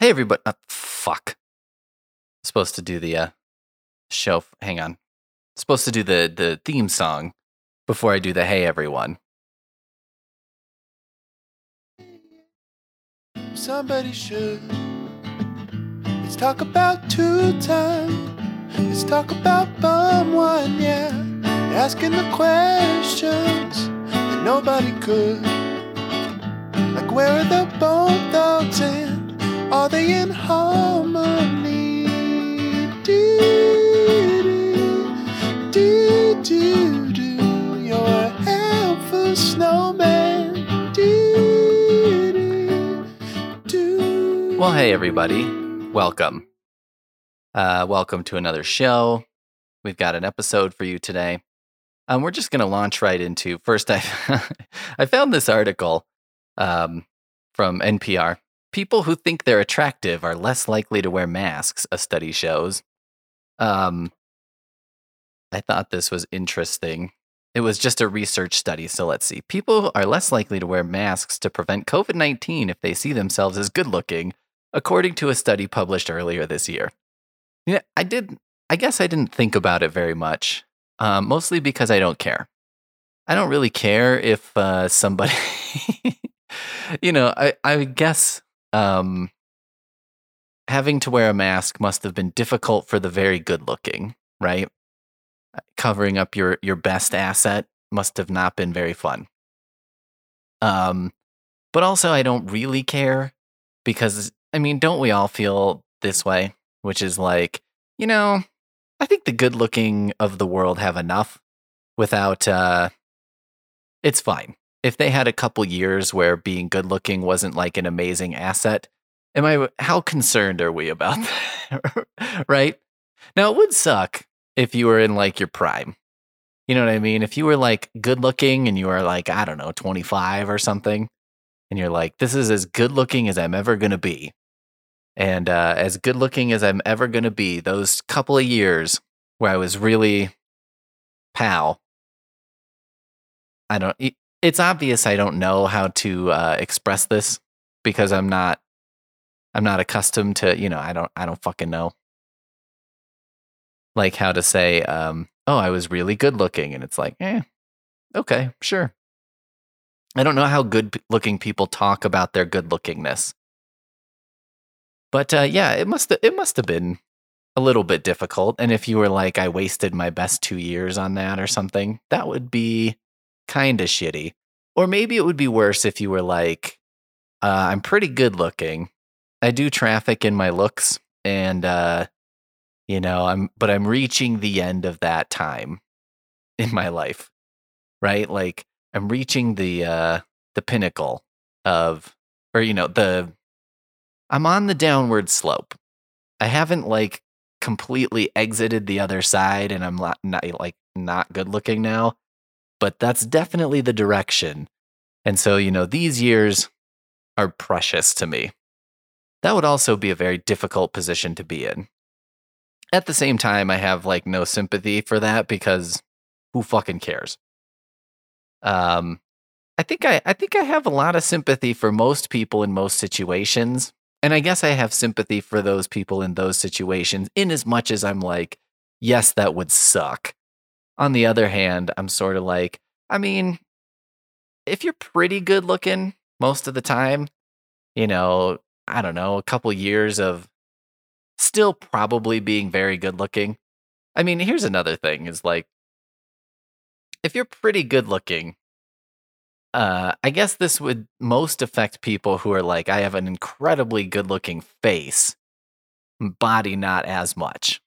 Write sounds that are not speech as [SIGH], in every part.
Hey, everybody. Uh, fuck. Supposed to do the uh, show. Hang on. Supposed to do the the theme song before I do the hey everyone. Somebody should. Let's talk about two time. Let's talk about bum one, yeah. Asking the questions that nobody could. Like where are the bone thugs and are they in harmony? Well, hey everybody. Welcome. Uh, welcome to another show. We've got an episode for you today. Um, we're just going to launch right into first. [LAUGHS] I I found this article um, from NPR. People who think they're attractive are less likely to wear masks. A study shows. Um, I thought this was interesting. It was just a research study, so let's see. People are less likely to wear masks to prevent COVID 19 if they see themselves as good looking, according to a study published earlier this year. Yeah, I did. I guess I didn't think about it very much, um, mostly because I don't care. I don't really care if uh, somebody, [LAUGHS] you know, I, I guess um, having to wear a mask must have been difficult for the very good looking, right? Covering up your your best asset must have not been very fun. Um, but also I don't really care because I mean, don't we all feel this way? Which is like, you know, I think the good looking of the world have enough without uh it's fine. If they had a couple years where being good looking wasn't like an amazing asset, am I how concerned are we about [LAUGHS] that? right? Now it would suck if you were in like your prime. You know what I mean? If you were like good looking and you were like, I don't know, 25 or something, and you're like, this is as good looking as I'm ever going to be. And uh, as good looking as I'm ever going to be, those couple of years where I was really pal, I don't, it's obvious I don't know how to uh, express this because I'm not, I'm not accustomed to, you know, I don't, I don't fucking know. Like how to say, um, oh, I was really good looking. And it's like, eh, okay, sure. I don't know how good looking people talk about their good lookingness. But uh, yeah, it must it must have been a little bit difficult. And if you were like, I wasted my best two years on that or something, that would be kind of shitty. Or maybe it would be worse if you were like, uh, I'm pretty good looking. I do traffic in my looks, and uh, you know, I'm but I'm reaching the end of that time [LAUGHS] in my life, right? Like I'm reaching the uh, the pinnacle of, or you know, the I'm on the downward slope. I haven't like completely exited the other side and I'm not, not like not good looking now, but that's definitely the direction. And so, you know, these years are precious to me. That would also be a very difficult position to be in. At the same time, I have like no sympathy for that because who fucking cares? Um, I think I, I think I have a lot of sympathy for most people in most situations. And I guess I have sympathy for those people in those situations in as much as I'm like, yes, that would suck. On the other hand, I'm sort of like, I mean, if you're pretty good looking most of the time, you know, I don't know, a couple years of still probably being very good looking. I mean, here's another thing is like, if you're pretty good looking, uh, I guess this would most affect people who are like, I have an incredibly good looking face, body not as much.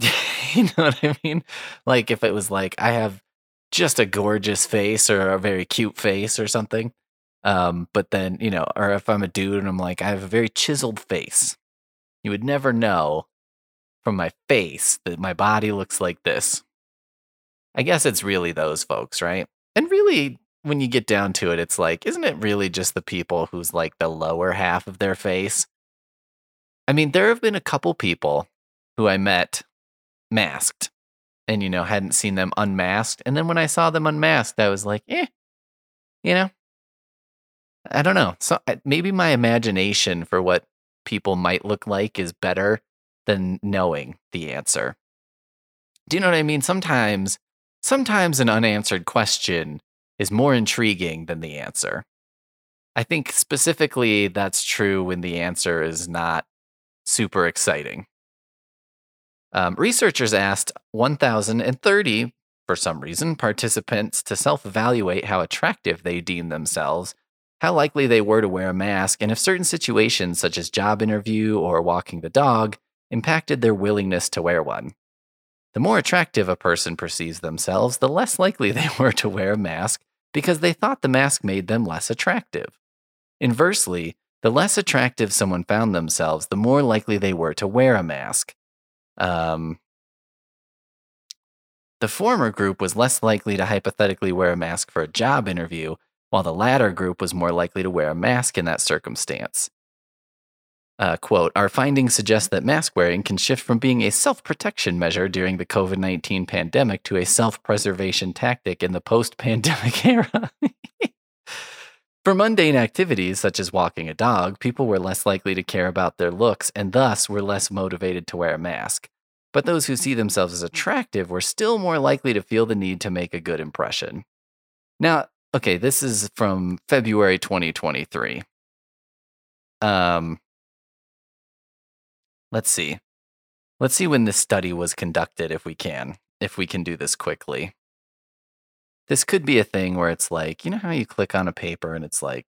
[LAUGHS] [LAUGHS] you know what I mean? Like if it was like, I have just a gorgeous face or a very cute face or something. Um, but then, you know, or if I'm a dude and I'm like, I have a very chiseled face, you would never know from my face that my body looks like this. I guess it's really those folks, right? And really, when you get down to it, it's like, isn't it really just the people who's like the lower half of their face? I mean, there have been a couple people who I met masked and, you know, hadn't seen them unmasked. And then when I saw them unmasked, I was like, eh, you know, I don't know. So maybe my imagination for what people might look like is better than knowing the answer. Do you know what I mean? Sometimes, sometimes an unanswered question is more intriguing than the answer. I think specifically that's true when the answer is not super exciting. Um, researchers asked 1,030, for some reason, participants to self evaluate how attractive they deem themselves, how likely they were to wear a mask, and if certain situations, such as job interview or walking the dog, impacted their willingness to wear one. The more attractive a person perceives themselves, the less likely [LAUGHS] they were to wear a mask because they thought the mask made them less attractive. Inversely, the less attractive someone found themselves, the more likely they were to wear a mask. Um, the former group was less likely to hypothetically wear a mask for a job interview, while the latter group was more likely to wear a mask in that circumstance. Uh, quote, our findings suggest that mask wearing can shift from being a self protection measure during the COVID 19 pandemic to a self preservation tactic in the post pandemic [LAUGHS] era. For mundane activities such as walking a dog, people were less likely to care about their looks and thus were less motivated to wear a mask. But those who see themselves as attractive were still more likely to feel the need to make a good impression. Now, okay, this is from February 2023. Um, let's see. Let's see when this study was conducted if we can, if we can do this quickly this could be a thing where it's like, you know how you click on a paper and it's like,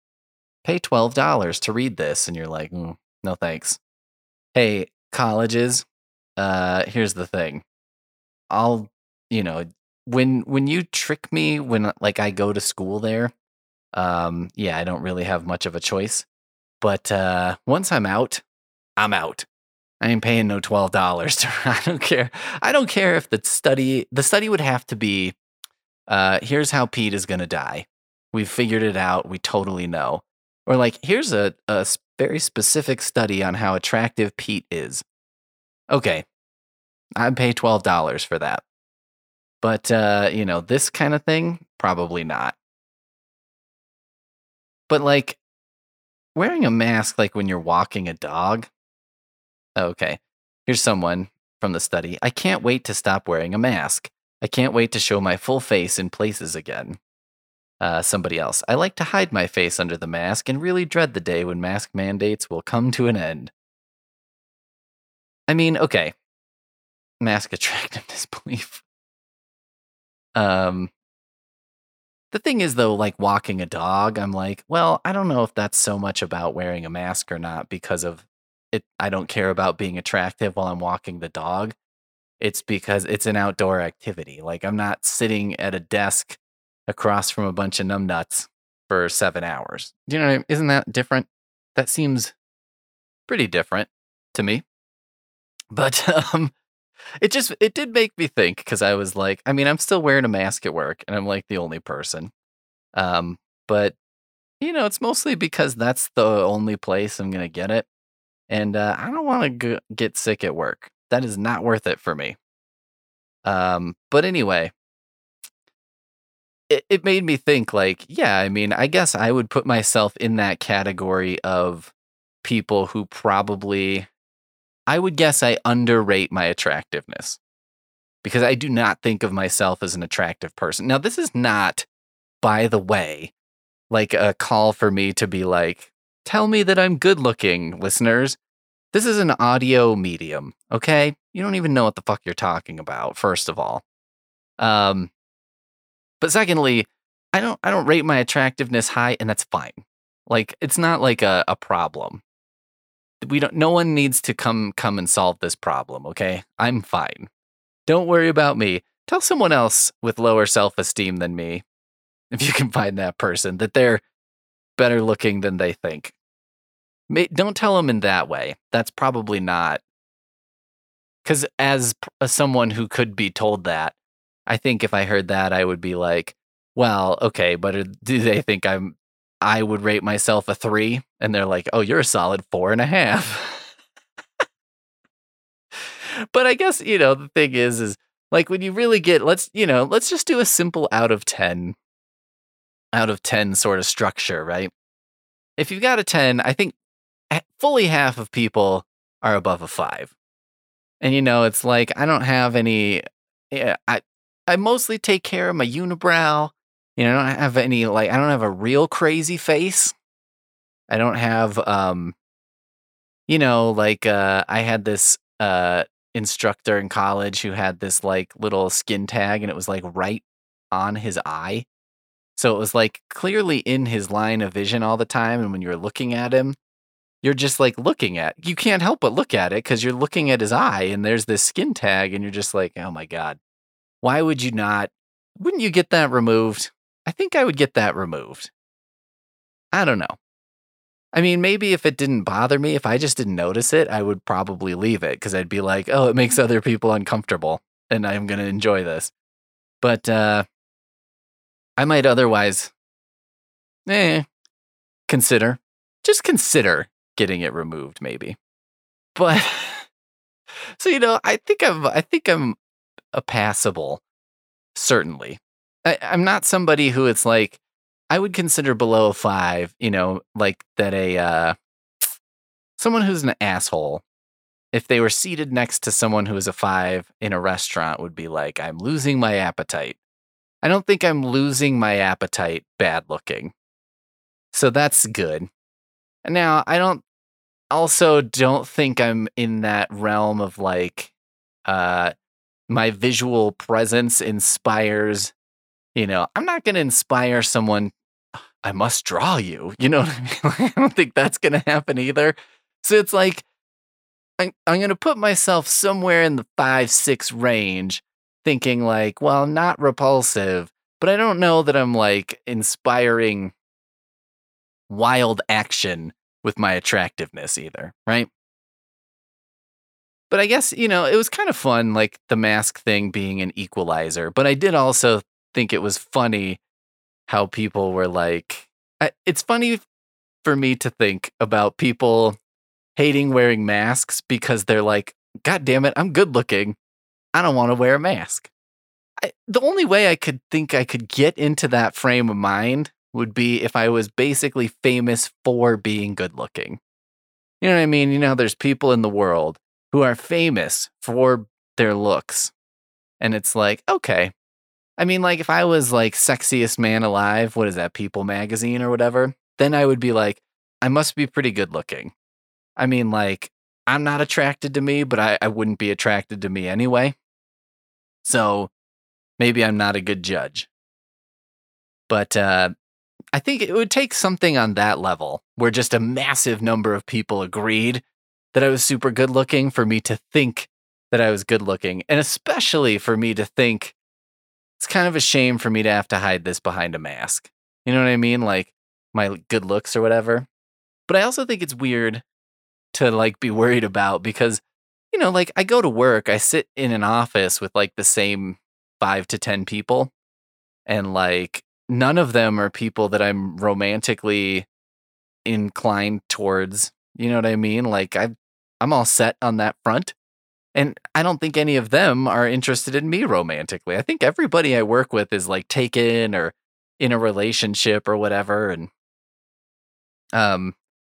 pay $12 to read this. And you're like, mm, no thanks. Hey, colleges, uh, here's the thing. I'll, you know, when when you trick me when like I go to school there, um, yeah, I don't really have much of a choice. But uh once I'm out, I'm out. I ain't paying no twelve dollars [LAUGHS] I don't care. I don't care if the study the study would have to be uh, here's how Pete is going to die. We've figured it out. We totally know. Or like, here's a, a very specific study on how attractive Pete is. Okay, I'd pay $12 for that. But, uh, you know, this kind of thing, probably not. But like, wearing a mask, like when you're walking a dog. Okay, here's someone from the study. I can't wait to stop wearing a mask. I can't wait to show my full face in places again. Uh, somebody else. I like to hide my face under the mask and really dread the day when mask mandates will come to an end. I mean, okay. Mask attractiveness [LAUGHS] belief. Um, the thing is, though, like walking a dog, I'm like, well, I don't know if that's so much about wearing a mask or not because of it. I don't care about being attractive while I'm walking the dog it's because it's an outdoor activity. Like I'm not sitting at a desk across from a bunch of numbnuts for seven hours. Do you know, I mean? isn't that different? That seems pretty different to me. But [LAUGHS] um, it just it did make me think because I was like, I mean, I'm still wearing a mask at work, and I'm like the only person. Um, but you know, it's mostly because that's the only place I'm gonna get it, and uh, I don't want to get sick at work that is not worth it for me. Um, but anyway, it, it made me think like, yeah, I mean, I guess I would put myself in that category of people who probably, I would guess I underrate my attractiveness because I do not think of myself as an attractive person. Now, this is not, by the way, like a call for me to be like, tell me that I'm good looking, listeners. This is an audio medium, okay? You don't even know what the fuck you're talking about, first of all. Um, but secondly, I don't I don't rate my attractiveness high, and that's fine. Like it's not like a, a problem. We don't no one needs to come come and solve this problem, okay? I'm fine. Don't worry about me. Tell someone else with lower self-esteem than me, if you can find that person, that they're better looking than they think. Don't tell them in that way. That's probably not. Because as someone who could be told that, I think if I heard that, I would be like, well, okay, but [LAUGHS] do they think I'm, I would rate myself a three? And they're like, oh, you're a solid four and a half. [LAUGHS] but I guess, you know, the thing is, is like when you really get, let's, you know, let's just do a simple out of 10, out of 10 sort of structure, right? If you've got a 10, I think fully half of people are above a five. And you know, it's like I don't have any. Yeah, I I mostly take care of my unibrow. You know, I don't have any like I don't have a real crazy face. I don't have um you know, like uh I had this uh instructor in college who had this like little skin tag and it was like right on his eye. So it was like clearly in his line of vision all the time and when you're looking at him, you're just like looking at. You can't help but look at it cuz you're looking at his eye and there's this skin tag and you're just like, "Oh my god. Why would you not wouldn't you get that removed?" I think I would get that removed. I don't know. I mean, maybe if it didn't bother me, if I just didn't notice it, I would probably leave it because I'd be like, oh, it makes other people uncomfortable and I'm going to enjoy this. But uh, I might otherwise, eh, consider, just consider getting it removed, maybe. But [LAUGHS] so you know, I think I'm, I think I'm a passable, certainly. I, I'm not somebody who it's like I would consider below a five, you know, like that a uh, someone who's an asshole. If they were seated next to someone who is a five in a restaurant, would be like, I'm losing my appetite. I don't think I'm losing my appetite bad looking. So that's good. Now, I don't also don't think I'm in that realm of like uh my visual presence inspires you know, I'm not going to inspire someone, I must draw you. You know what I mean? [LAUGHS] I don't think that's going to happen either. So it's like, I'm, I'm going to put myself somewhere in the five, six range, thinking like, well, I'm not repulsive, but I don't know that I'm like inspiring wild action with my attractiveness either, right? But I guess, you know, it was kind of fun, like the mask thing being an equalizer. But I did also think it was funny how people were like, it's funny for me to think about people hating wearing masks because they're like, God damn it, I'm good looking. I don't want to wear a mask. I, the only way I could think I could get into that frame of mind would be if I was basically famous for being good looking. You know what I mean? You know, there's people in the world who are famous for their looks. And it's like, okay, I mean, like if I was like sexiest man alive, what is that, People magazine or whatever, then I would be like, I must be pretty good looking. I mean, like, I'm not attracted to me, but I, I wouldn't be attracted to me anyway. So maybe I'm not a good judge. But uh, I think it would take something on that level where just a massive number of people agreed that I was super good looking for me to think that I was good looking. And especially for me to think it's kind of a shame for me to have to hide this behind a mask. You know what I mean? Like my good looks or whatever. But I also think it's weird to like be worried about because you know, like I go to work, I sit in an office with like the same 5 to 10 people and like none of them are people that I'm romantically inclined towards. You know what I mean? Like I I'm all set on that front. And I don't think any of them are interested in me romantically. I think everybody I work with is like taken or in a relationship or whatever. And um,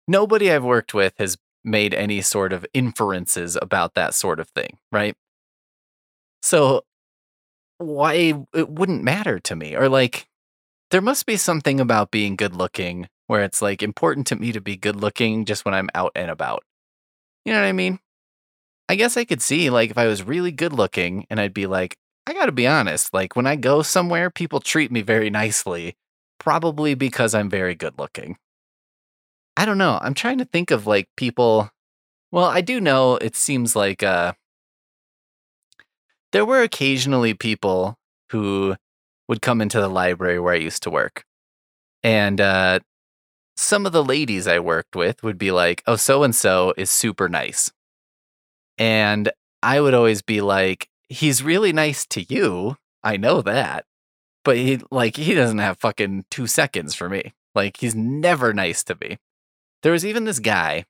nobody I've worked with has made any sort of inferences about that sort of thing, right? So why it wouldn't matter to me or like there must be something about being good looking where it's like important to me to be good looking just when I'm out and about. You know what I mean? I guess I could see like if I was really good looking and I'd be like, I got to be honest, like when I go somewhere, people treat me very nicely, probably because I'm very good looking. I don't know. I'm trying to think of like people. Well, I do know it seems like uh there were occasionally people who would come into the library where I used to work. And uh some of the ladies I worked with would be like, "Oh, so and so is super nice." And I would always be like, he's really nice to you. I know that. But he like he doesn't have fucking 2 seconds for me. Like he's never nice to me. There was even this guy.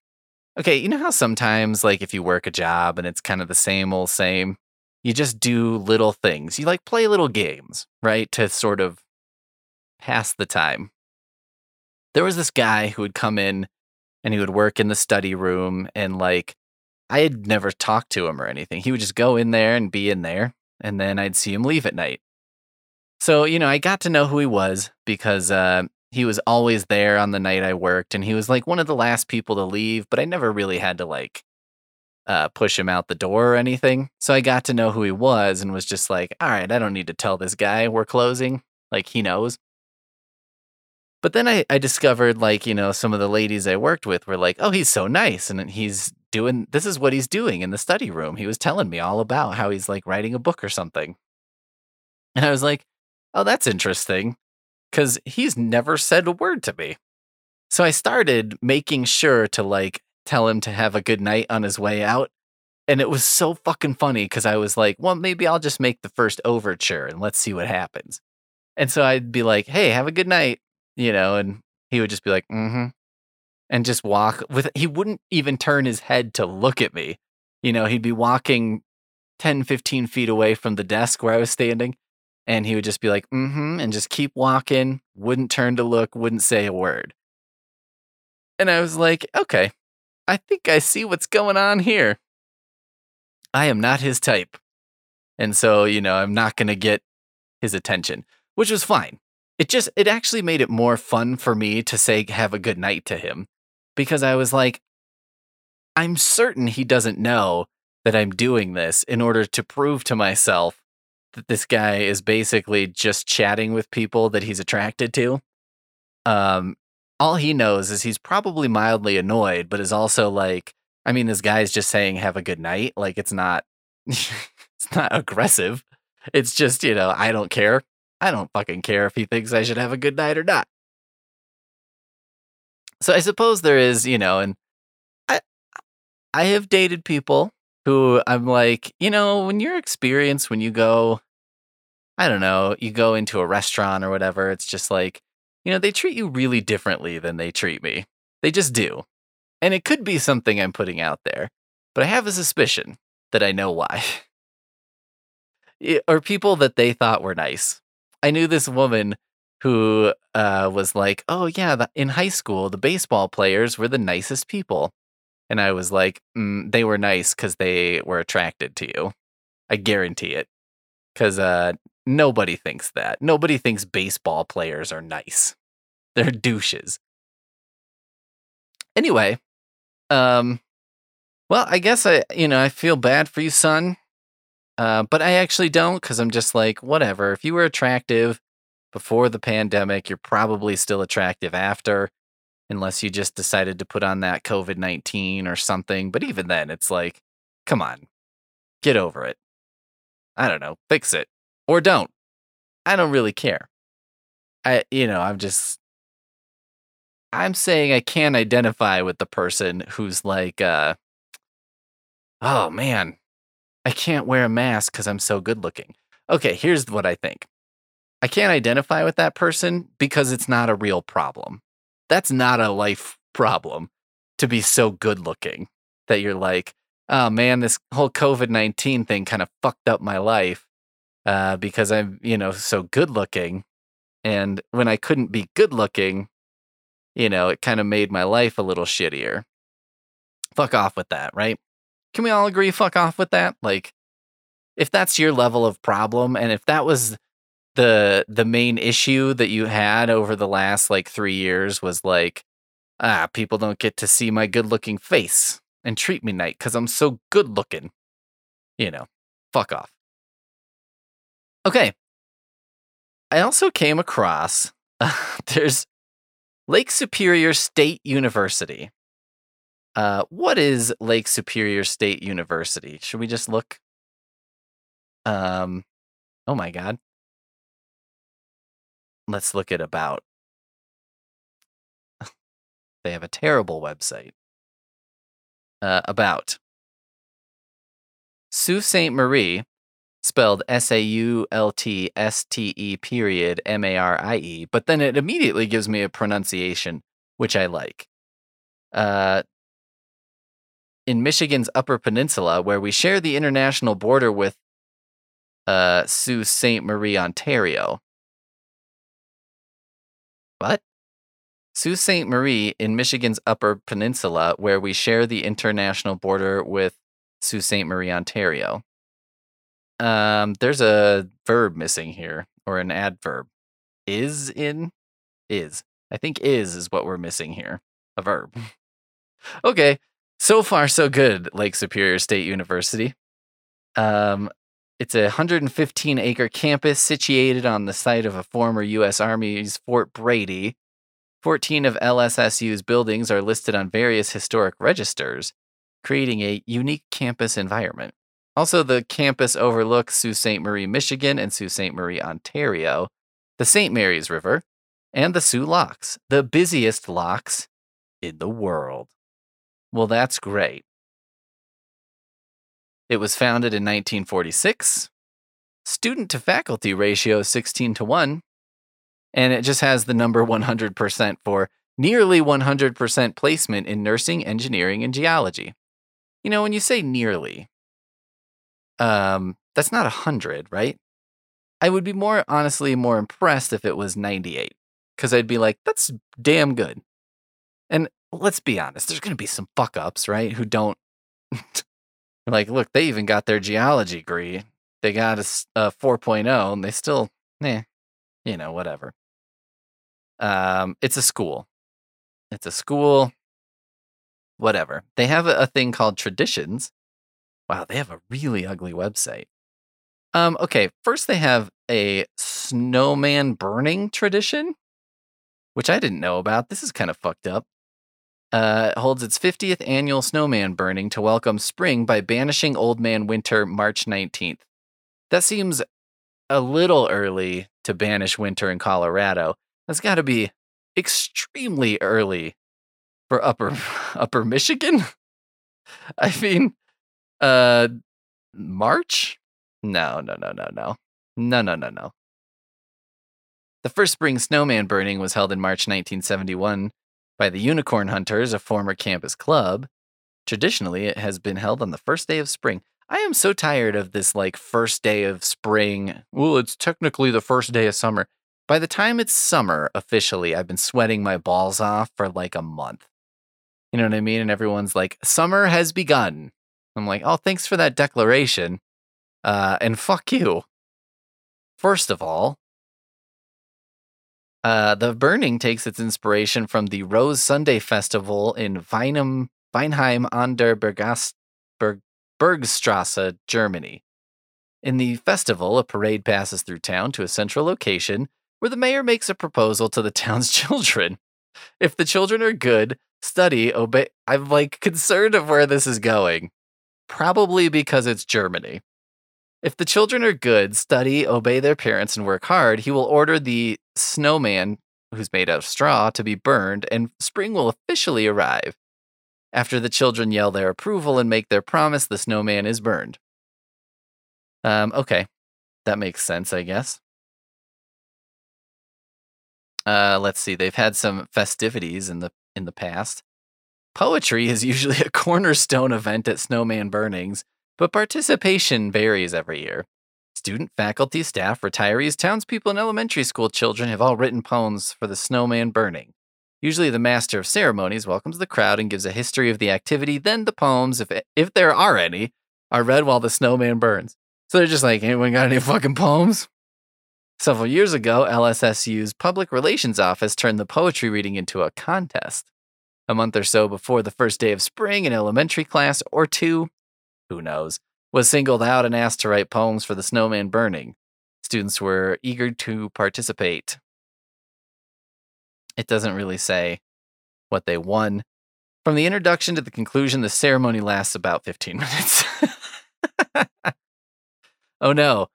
Okay, you know how sometimes like if you work a job and it's kind of the same old same, you just do little things. You like play little games, right? To sort of pass the time. There was this guy who would come in and he would work in the study room and like I had never talked to him or anything. He would just go in there and be in there and then I'd see him leave at night. So, you know, I got to know who he was because uh, he was always there on the night I worked and he was like one of the last people to leave, but I never really had to like uh, push him out the door or anything. So I got to know who he was and was just like, all right, I don't need to tell this guy we're closing. Like he knows. But then I, I discovered like, you know, some of the ladies I worked with were like, oh, he's so nice. And he's doing, this is what he's doing in the study room. He was telling me all about how he's like writing a book or something. And I was like, oh, that's interesting because he's never said a word to me. So I started making sure to like tell him to have a good night on his way out. And it was so fucking funny because I was like, well, maybe I'll just make the first overture and let's see what happens. And so I'd be like, hey, have a good night, you know, and he would just be like, mm hmm. And just walk with, he wouldn't even turn his head to look at me. You know, he'd be walking 10, 15 feet away from the desk where I was standing. And he would just be like, mm hmm, and just keep walking, wouldn't turn to look, wouldn't say a word. And I was like, okay, I think I see what's going on here. I am not his type. And so, you know, I'm not going to get his attention, which was fine. It just, it actually made it more fun for me to say, have a good night to him because I was like, I'm certain he doesn't know that I'm doing this in order to prove to myself that this guy is basically just chatting with people that he's attracted to. Um, all he knows is he's probably mildly annoyed, but is also like, I mean, this guy's just saying have a good night. Like it's not [LAUGHS] it's not aggressive. It's just, you know, I don't care. I don't fucking care if he thinks I should have a good night or not. So I suppose there is, you know, and I I have dated people who I'm like, you know, when your experience when you go I don't know, you go into a restaurant or whatever, it's just like you know, they treat you really differently than they treat me. They just do. And it could be something I'm putting out there, but I have a suspicion that I know why. [LAUGHS] or people that they thought were nice. I knew this woman who uh, was like, "Oh yeah, the, in high school, the baseball players were the nicest people," and I was like, mm, "They were nice because they were attracted to you. I guarantee it." Because uh, Nobody thinks that. Nobody thinks baseball players are nice. They're douches. Anyway, um, well, I guess I, you know, I feel bad for you, son. Uh, but I actually don't because I'm just like, whatever. If you were attractive before the pandemic, you're probably still attractive after, unless you just decided to put on that COVID 19 or something. But even then, it's like, come on, get over it. I don't know, fix it or don't. I don't really care. I, you know, I'm just, I'm saying I can't identify with the person who's like, uh, oh man, I can't wear a mask because I'm so good looking. Okay, here's what I think I can't identify with that person because it's not a real problem. That's not a life problem to be so good looking that you're like, oh man, this whole COVID 19 thing kind of fucked up my life uh, because I'm, you know, so good looking. And when I couldn't be good looking, you know, it kind of made my life a little shittier. Fuck off with that, right? Can we all agree, fuck off with that? Like, if that's your level of problem, and if that was the the main issue that you had over the last like three years was like, ah, people don't get to see my good looking face and treat me nice because I'm so good looking. You know, fuck off. Okay. I also came across uh, [LAUGHS] there's Lake Superior State University. Uh, what is Lake Superior State University? Should we just look? Um, oh my God. Let's look at about. [LAUGHS] they have a terrible website. Uh, about Sault Ste. Marie spelled S A U L T S T E period M A R I E, but then it immediately gives me a pronunciation, which I like. Uh, in Michigan's Upper Peninsula, where we share the international border with uh, Sault Ste. Marie, Ontario. What? Sault Ste. Marie in Michigan's Upper Peninsula, where we share the international border with Sault Ste. Marie, Ontario. Um, there's a verb missing here, or an adverb. Is in? Is. I think is is what we're missing here. A verb. [LAUGHS] okay. So far, so good, Lake Superior State University. Um, it's a 115 acre campus situated on the site of a former U.S. Army's Fort Brady. 14 of LSSU's buildings are listed on various historic registers, creating a unique campus environment. Also, the campus overlooks Sault Ste. Marie, Michigan, and Sault Ste. Marie, Ontario, the St. Mary's River, and the Soo Locks, the busiest locks in the world. Well, that's great. It was founded in 1946. Student to faculty ratio is 16 to 1. And it just has the number 100% for nearly 100% placement in nursing, engineering, and geology. You know, when you say nearly, um, that's not 100, right? I would be more, honestly, more impressed if it was 98, because I'd be like, that's damn good. And let's be honest, there's going to be some fuck ups, right? Who don't [LAUGHS] like, look, they even got their geology degree. They got a 4.0 and they still, eh, you know, whatever. Um, it's a school. It's a school, whatever. They have a, a thing called traditions. Wow, they have a really ugly website. Um, okay, first they have a snowman burning tradition, which I didn't know about. This is kind of fucked up uh, holds its 50th annual snowman burning to welcome spring by banishing Old Man Winter March 19th. That seems a little early to banish winter in Colorado. That's got to be extremely early for upper [LAUGHS] upper Michigan. [LAUGHS] I mean, uh March? No, no, no, no, no. No, no, no, no. The first spring snowman burning was held in March 1971 by the Unicorn Hunters, a former campus club. Traditionally, it has been held on the first day of spring. I am so tired of this like first day of spring. Well, it's technically the first day of summer. By the time it's summer officially, I've been sweating my balls off for like a month. You know what I mean? And everyone's like, summer has begun. I'm like, oh, thanks for that declaration. Uh, and fuck you. First of all, uh, the burning takes its inspiration from the Rose Sunday Festival in Weinheim, Weinheim an der Bergast, Berg, Bergstrasse, Germany. In the festival, a parade passes through town to a central location where the mayor makes a proposal to the town's [LAUGHS] children. If the children are good, study, obey. I'm like concerned of where this is going. Probably because it's Germany. If the children are good, study, obey their parents, and work hard, he will order the snowman, who's made out of straw, to be burned, and spring will officially arrive. After the children yell their approval and make their promise, the snowman is burned. Um, okay. That makes sense, I guess. Uh, let's see. They've had some festivities in the in the past. Poetry is usually [LAUGHS] a cornerstone event at snowman burnings, but participation varies every year. Student, faculty, staff, retirees, townspeople, and elementary school children have all written poems for the snowman burning. Usually, the master of ceremonies welcomes the crowd and gives a history of the activity. Then, the poems, if if there are any, are read while the snowman burns. So they're just like, anyone got any fucking poems? Several years ago, LSSU's public relations office turned the poetry reading into a contest. A month or so before the first day of spring, an elementary class or two, who knows, was singled out and asked to write poems for the snowman burning. Students were eager to participate. It doesn't really say what they won. From the introduction to the conclusion, the ceremony lasts about 15 [LAUGHS] minutes. oh no.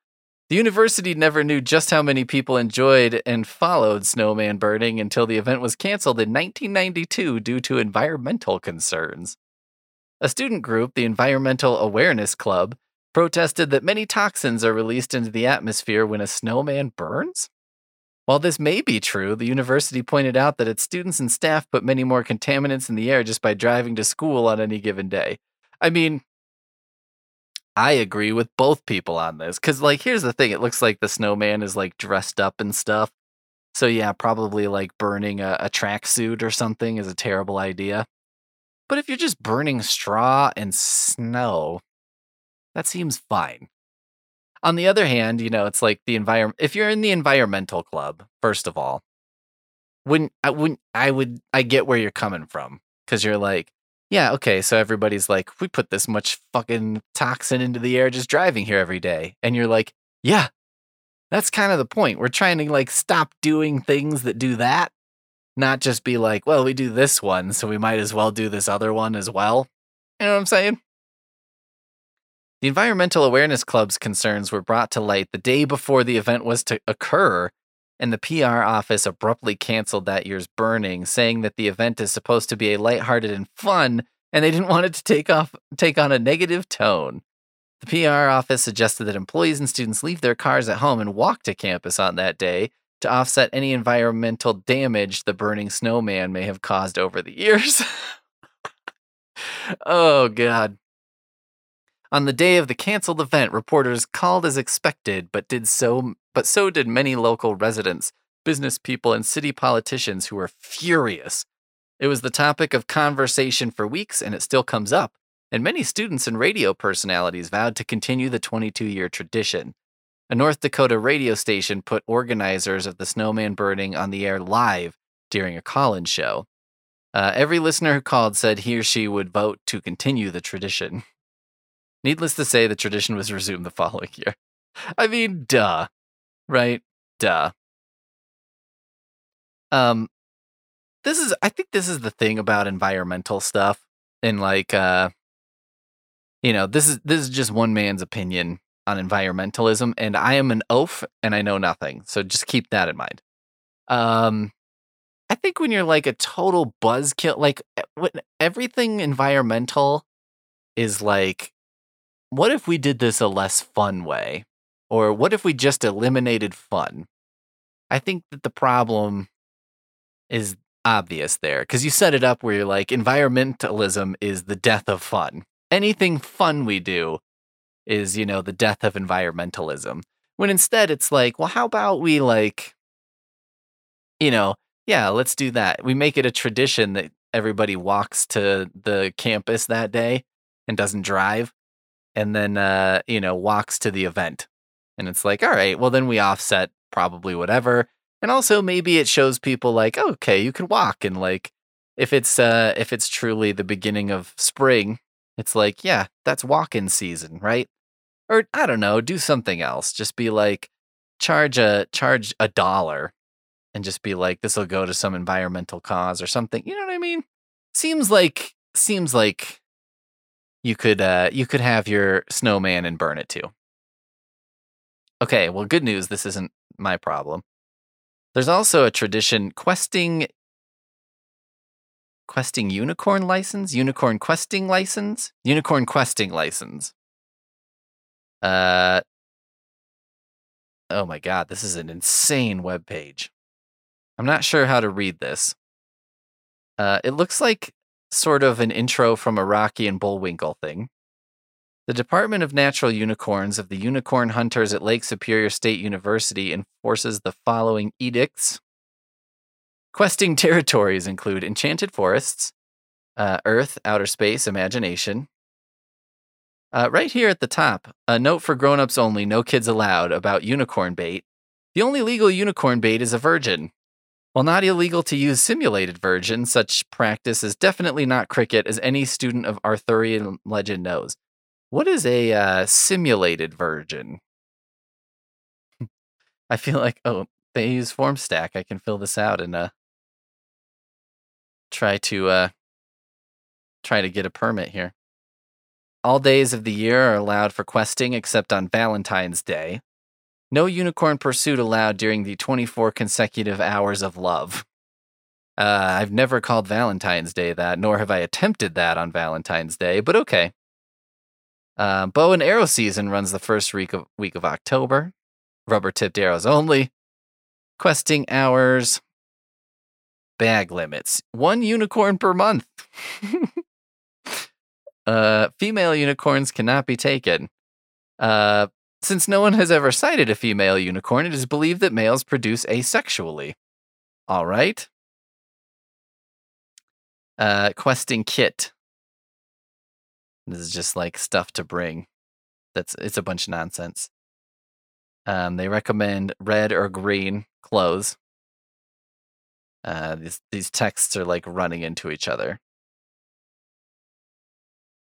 The university never knew just how many people enjoyed and followed snowman burning until the event was canceled in 1992 due to environmental concerns. A student group, the Environmental Awareness Club, protested that many toxins are released into the atmosphere when a snowman burns. While this may be true, the university pointed out that its students and staff put many more contaminants in the air just by driving to school on any given day. I mean, I agree with both people on this because, like, here's the thing it looks like the snowman is like dressed up and stuff. So yeah, probably like burning a, a tracksuit or something is a terrible idea. But if you're just burning straw and snow, that seems fine. On the other hand, you know, it's like the environment. If you're in the environmental club, first of all, wouldn't I wouldn't I would I get where you're coming from because you're like, yeah, okay, so everybody's like, we put this much fucking toxin into the air just driving here every day, and you're like, yeah, that's kind of the point. We're trying to like stop doing things that do that, not just be like, well, we do this one, so we might as well do this other one as well. You know what I'm saying? The Environmental Awareness Club's concerns were brought to light the day before the event was to occur, and the PR office abruptly canceled that year's burning, saying that the event is supposed to be a lighthearted and fun, and they didn't want it to take off take on a negative tone. The PR office suggested that employees and students leave their cars at home and walk to campus on that day to offset any environmental damage the burning snowman may have caused over the years. [LAUGHS] oh god. On the day of the canceled event, reporters called as expected, but did so but so did many local residents, business people, and city politicians who were furious. It was the topic of conversation for weeks, and it still comes up, and many students and radio personalities vowed to continue the 22 year tradition. A North Dakota radio station put organizers of the snowman burning on the air live during a call in show. Uh, every listener who called said he or she would vote to continue the tradition. [LAUGHS] Needless to say, the tradition was resumed the following year. I mean, duh right? Duh. Um, this is, I think this is the thing about environmental stuff, and like, uh, you know, this is this is just one man's opinion on environmentalism, and I am an oaf, and I know nothing, so just keep that in mind. Um, I think when you're like a total buzzkill, like when everything environmental is like, what if we did this a less fun way? Or what if we just eliminated fun? I think that the problem is obvious there because you set it up where you're like, environmentalism is the death of fun. Anything fun we do is, you know, the death of environmentalism. When instead it's like, well, how about we like, you know, yeah, let's do that. We make it a tradition that everybody walks to the campus that day and doesn't drive and then, uh, you know, walks to the event and it's like, all right, well, then we offset probably whatever. And also maybe it shows people like, okay, you can walk. And like, if it's, uh, if it's truly the beginning of spring, it's like, yeah, that's walk-in season, right? Or I don't know, do something else. Just be like, charge a, charge a dollar and just be like, this will go to some environmental cause or something. You know what I mean? Seems like, seems like you could, uh, you could have your snowman and burn it too. Okay, well, good news. This isn't my problem. There's also a tradition questing questing unicorn license, unicorn questing license, unicorn questing license. Uh Oh my god, this is an insane web page. I'm not sure how to read this. Uh it looks like sort of an intro from a Rocky and Bullwinkle thing. The Department of Natural Unicorns of the Unicorn Hunters at Lake Superior State University enforces the following edicts. Questing territories include enchanted forests, uh, Earth, outer space, imagination. Uh, right here at the top, a note for grown-ups only, no kids allowed, about unicorn bait. The only legal unicorn bait is a virgin. While not illegal to use simulated virgin, such practice is definitely not cricket, as any student of Arthurian legend knows. What is a uh, simulated virgin? [LAUGHS] I feel like oh they use Formstack. I can fill this out and uh try to uh try to get a permit here. All days of the year are allowed for questing except on Valentine's Day. No unicorn pursuit allowed during the 24 consecutive hours of love. Uh, I've never called Valentine's Day that, nor have I attempted that on Valentine's Day, but okay. Uh, bow and arrow season runs the first week of week of October. Rubber tipped arrows only. Questing hours. Bag limits. One unicorn per month. [LAUGHS] uh, female unicorns cannot be taken. Uh, Since no one has ever sighted a female unicorn, it is believed that males produce asexually. All right. Uh, questing kit. This is just like stuff to bring. That's it's a bunch of nonsense. Um, they recommend red or green clothes. Uh, these these texts are like running into each other.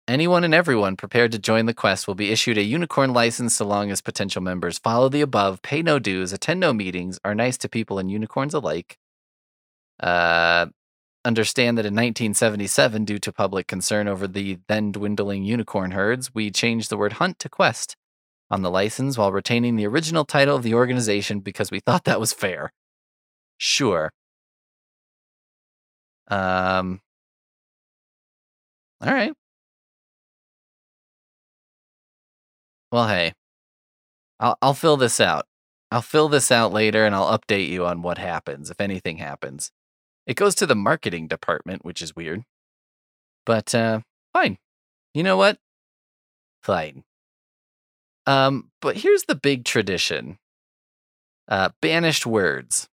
Anyone and everyone prepared to join the quest will be issued a unicorn license so long as potential members follow the above, pay no dues, attend no meetings, are nice to people and unicorns alike. Uh, understand that in 1977, due to public concern over the then dwindling unicorn herds, we changed the word hunt to quest on the license while retaining the original title of the organization because we thought that was fair. Sure. Um. All right. Well, hey, I'll I'll fill this out. I'll fill this out later and I'll update you on what happens if anything happens. It goes to the marketing department, which is weird. But uh fine. You know what? Fine. Um but here's the big tradition. Uh banished words.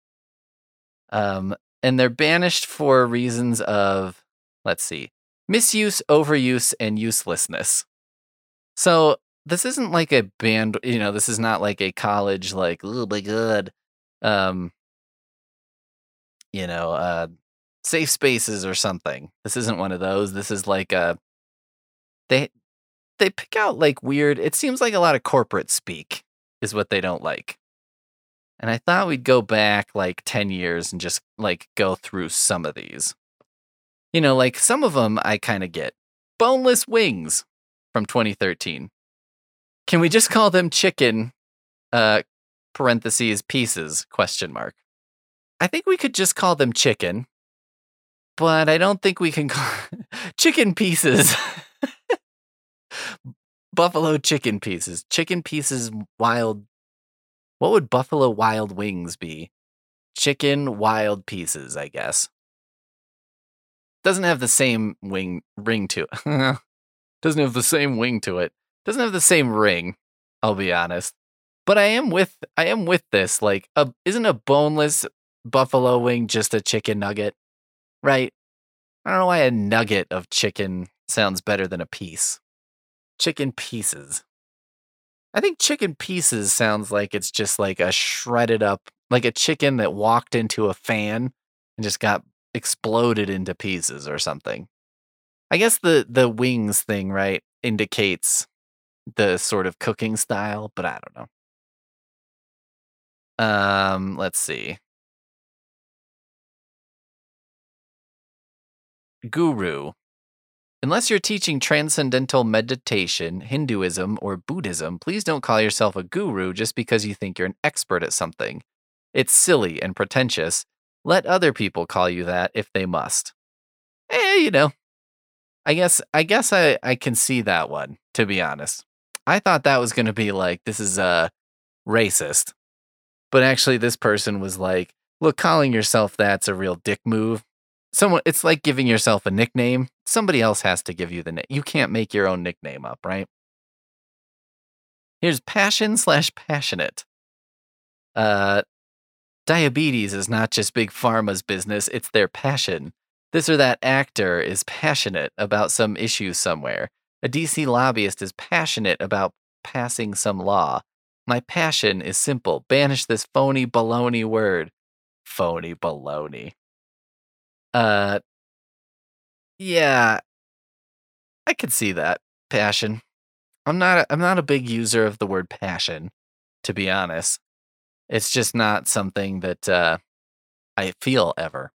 Um and they're banished for reasons of let's see. Misuse, overuse and uselessness. So this isn't like a band, you know, this is not like a college like, oh my god. Um you know, uh safe spaces or something. This isn't one of those. This is like a they they pick out like weird, it seems like a lot of corporate speak is what they don't like. And I thought we'd go back like 10 years and just like go through some of these. You know, like some of them I kind of get. Boneless wings from 2013. Can we just call them chicken uh parentheses pieces question mark. I think we could just call them chicken. But I don't think we can call [LAUGHS] chicken pieces. [LAUGHS] buffalo chicken pieces. Chicken pieces wild What would buffalo wild wings be? Chicken wild pieces, I guess. Doesn't have the same wing ring to it. [LAUGHS] Doesn't have the same wing to it doesn't have the same ring i'll be honest but i am with i am with this like a, isn't a boneless buffalo wing just a chicken nugget right i don't know why a nugget of chicken sounds better than a piece chicken pieces i think chicken pieces sounds like it's just like a shredded up like a chicken that walked into a fan and just got exploded into pieces or something i guess the the wings thing right indicates the sort of cooking style, but I don't know. Um, let's see. Guru. Unless you're teaching transcendental meditation, Hinduism, or Buddhism, please don't call yourself a guru just because you think you're an expert at something. It's silly and pretentious. Let other people call you that if they must. Eh, you know. I guess I guess I, I can see that one, to be honest. I thought that was to be like, this is uh, racist. But actually, this person was like, look, calling yourself that's a real dick move. Someone, it's like giving yourself a nickname. Somebody else has to give you the name. You can't make your own nickname up, right? Here's passion slash passionate. Uh, diabetes is not just big pharma's business, it's their passion. This or that actor is passionate about some issue somewhere. A DC lobbyist is passionate about passing some law. My passion is simple banish this phony baloney word. Phony baloney. Uh, yeah, I could see that. Passion. I'm not. I'm not a big user of the word passion, to be honest. It's just not something that uh, I feel ever.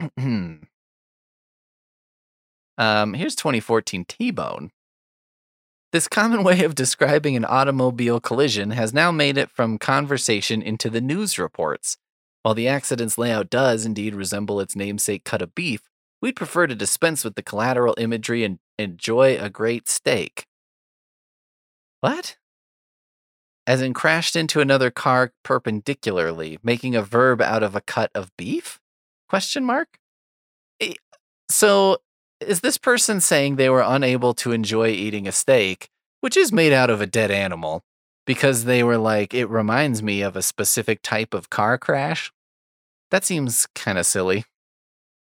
[CLEARS THROAT] Um, here's 2014 T Bone. This common [LAUGHS] way of describing an automobile collision has now made it from conversation into the news reports. While the accident's layout does indeed resemble its namesake cut of beef, we'd prefer to dispense with the collateral imagery and enjoy a great steak. What? As in crashed into another car perpendicularly, making a verb out of a cut of beef? Question mark? So is this person saying they were unable to enjoy eating a steak, which is made out of a dead animal because they were like, it reminds me of a specific type of car crash. That seems kind of silly.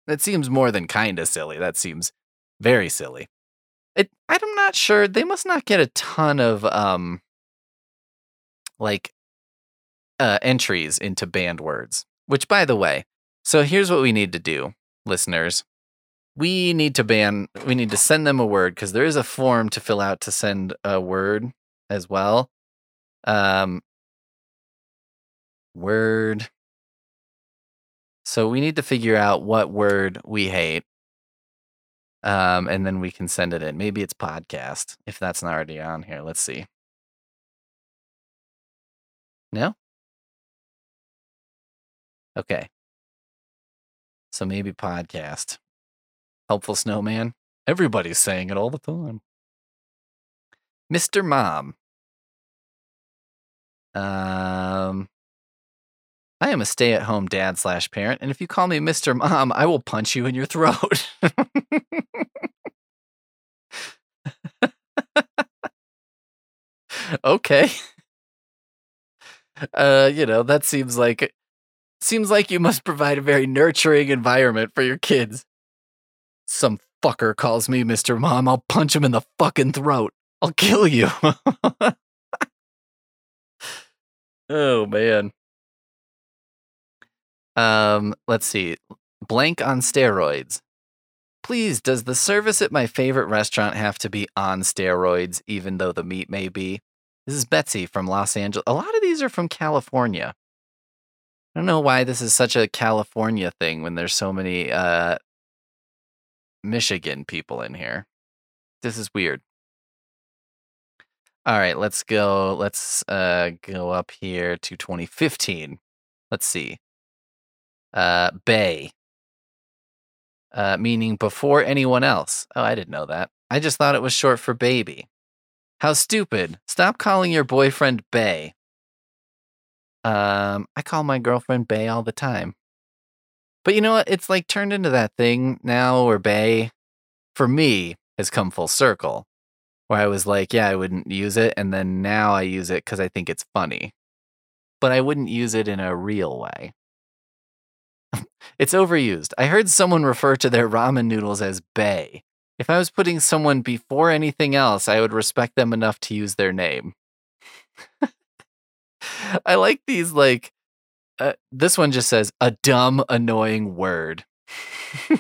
That seems more than kind of silly. That seems very silly. It, I'm not sure. They must not get a ton of um, like uh, entries into banned words. Which, by the way, so here's what we need to do, listeners. We need to ban. We need to send them a word because there is a form to fill out to send a word as well. Um, word. So we need to figure out what word we hate. Um, and then we can send it in. Maybe it's podcast if that's not already on here. Let's see. No? Okay. So maybe podcast. Helpful snowman. Everybody's saying it all the time. Mr. Mom. Um, I am a stay at home dad slash parent, and if you call me Mr. Mom, I will punch you in your throat. [LAUGHS] okay. Uh, you know, that seems like seems like you must provide a very nurturing environment for your kids. Some fucker calls me Mr. Mom, I'll punch him in the fucking throat. I'll kill you. [LAUGHS] oh man. Um, let's see. Blank on steroids. Please, does the service at my favorite restaurant have to be on steroids, even though the meat may be? This is Betsy from Los Angeles. A lot of these are from California. I don't know why this is such a California thing when there's so many uh, Michigan people in here. This is weird. All right, let's go. Let's uh, go up here to 2015. Let's see. Uh, Bay, uh, meaning before anyone else. Oh, I didn't know that. I just thought it was short for baby. How stupid. Stop calling your boyfriend Bay. Um, I call my girlfriend Bay all the time. But you know what? It's like turned into that thing now where Bay, for me, has come full circle. Where I was like, yeah, I wouldn't use it. And then now I use it because I think it's funny. But I wouldn't use it in a real way. It's overused. I heard someone refer to their ramen noodles as Bay. If I was putting someone before anything else, I would respect them enough to use their name. [LAUGHS] I like these, like, uh, this one just says a dumb, annoying word. [LAUGHS]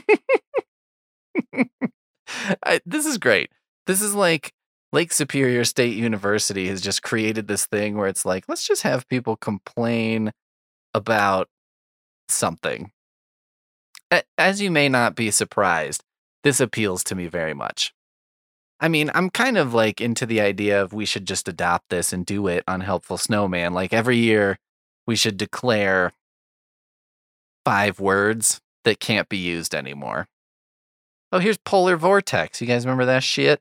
I, this is great. This is like Lake Superior State University has just created this thing where it's like, let's just have people complain about something. As you may not be surprised, this appeals to me very much. I mean, I'm kind of like into the idea of we should just adopt this and do it on Helpful Snowman. Like every year, we should declare five words that can't be used anymore. Oh, here's Polar Vortex. You guys remember that shit?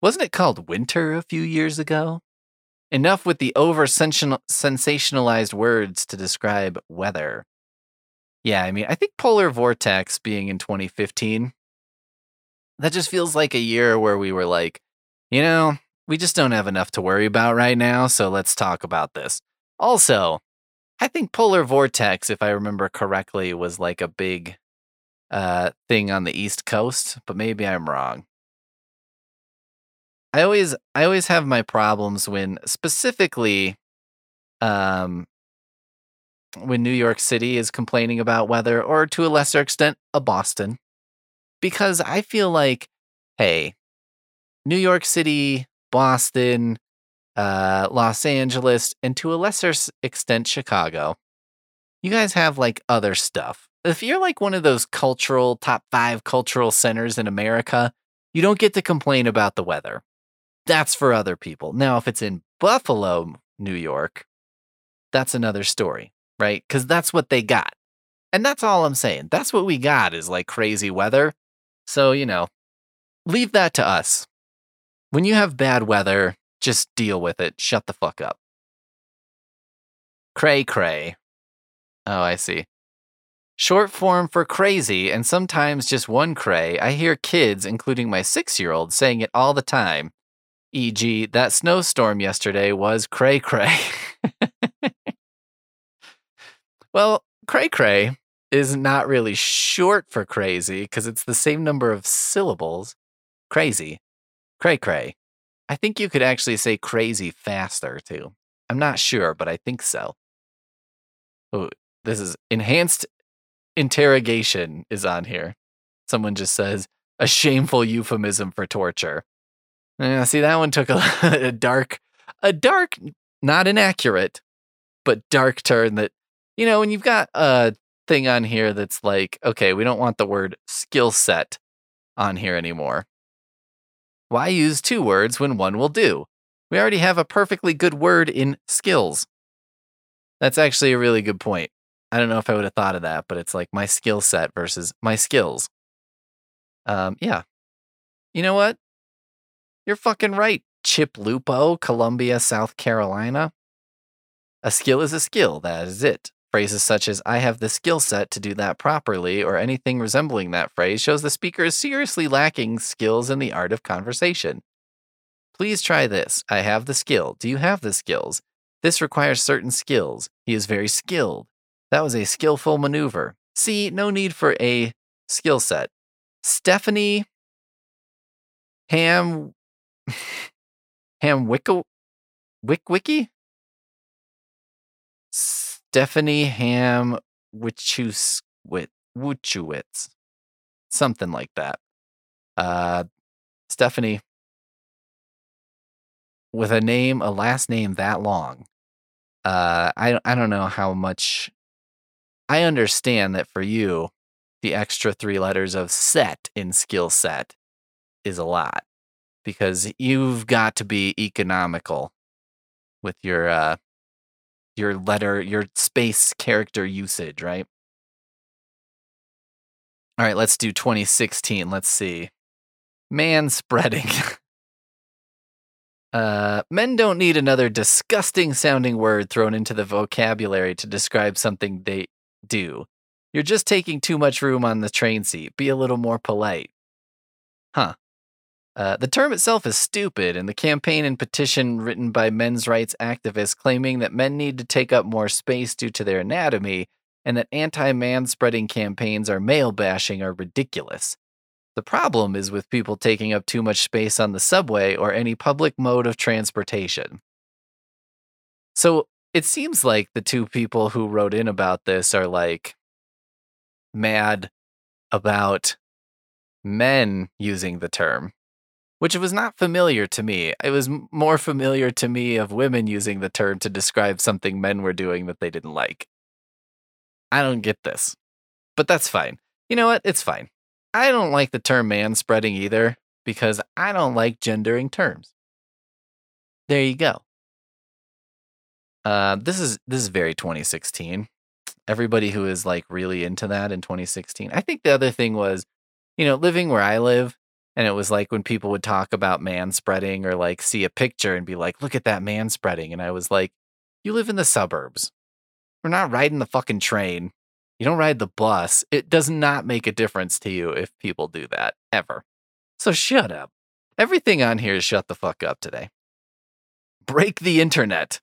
Wasn't it called Winter a few years ago? Enough with the over sensationalized words to describe weather. Yeah, I mean, I think Polar Vortex being in 2015 that just feels like a year where we were like, you know, we just don't have enough to worry about right now, so let's talk about this. Also, I think polar vortex, if I remember correctly, was like a big uh, thing on the East Coast, but maybe I'm wrong. I always I always have my problems when specifically um when New York City is complaining about weather or to a lesser extent a Boston because I feel like, hey, New York City, Boston, uh, Los Angeles, and to a lesser extent, Chicago, you guys have like other stuff. If you're like one of those cultural, top five cultural centers in America, you don't get to complain about the weather. That's for other people. Now, if it's in Buffalo, New York, that's another story, right? Because that's what they got. And that's all I'm saying. That's what we got is like crazy weather. So, you know, leave that to us. When you have bad weather, just deal with it. Shut the fuck up. Cray cray. Oh, I see. Short form for crazy, and sometimes just one cray. I hear kids, including my six year old, saying it all the time. E.g., that snowstorm yesterday was cray cray. [LAUGHS] well, cray cray is not really short for crazy because it's the same number of syllables. Crazy. Cray cray. I think you could actually say crazy faster too. I'm not sure, but I think so. Oh, this is enhanced interrogation is on here. Someone just says a shameful euphemism for torture. Yeah, see that one took a, [LAUGHS] a dark, a dark, not inaccurate, but dark turn. That you know when you've got a thing on here that's like, okay, we don't want the word skill set on here anymore. Why use two words when one will do? We already have a perfectly good word in skills. That's actually a really good point. I don't know if I would have thought of that, but it's like my skill set versus my skills. Um, yeah. You know what? You're fucking right, Chip Lupo, Columbia, South Carolina. A skill is a skill, that is it. Phrases such as, I have the skill set to do that properly, or anything resembling that phrase shows the speaker is seriously lacking skills in the art of conversation. Please try this. I have the skill. Do you have the skills? This requires certain skills. He is very skilled. That was a skillful maneuver. See, no need for a skill set. Stephanie Ham Ham Wicko Wick Wiki? Stephanie Ham Wichus Wuchowitz. Something like that. Uh Stephanie with a name, a last name that long. Uh I I don't know how much I understand that for you, the extra three letters of set in skill set is a lot because you've got to be economical with your uh your letter your space character usage right? All right let's do 2016 let's see. Man spreading. [LAUGHS] Uh men don't need another disgusting sounding word thrown into the vocabulary to describe something they do. You're just taking too much room on the train seat. Be a little more polite. Huh uh, the term itself is stupid, and the campaign and petition written by men's rights activists claiming that men need to take up more space due to their anatomy and that anti man spreading campaigns are male bashing are ridiculous. The problem is with people taking up too much space on the subway or any public mode of transportation. So it seems like the two people who wrote in about this are like mad about men using the term which was not familiar to me. It was more familiar to me of women using the term to describe something men were doing that they didn't like. I don't get this, but that's fine. You know what? It's fine. I don't like the term man spreading either because I don't like gendering terms. There you go. Uh, this is this is very 2016. Everybody who is like really into that in 2016. I think the other thing was, you know, living where I live, and it was like when people would talk about man spreading or like see a picture and be like, look at that man spreading. And I was like, you live in the suburbs. We're not riding the fucking train. You don't ride the bus. It does not make a difference to you if people do that ever. So shut up. Everything on here is shut the fuck up today. Break the internet.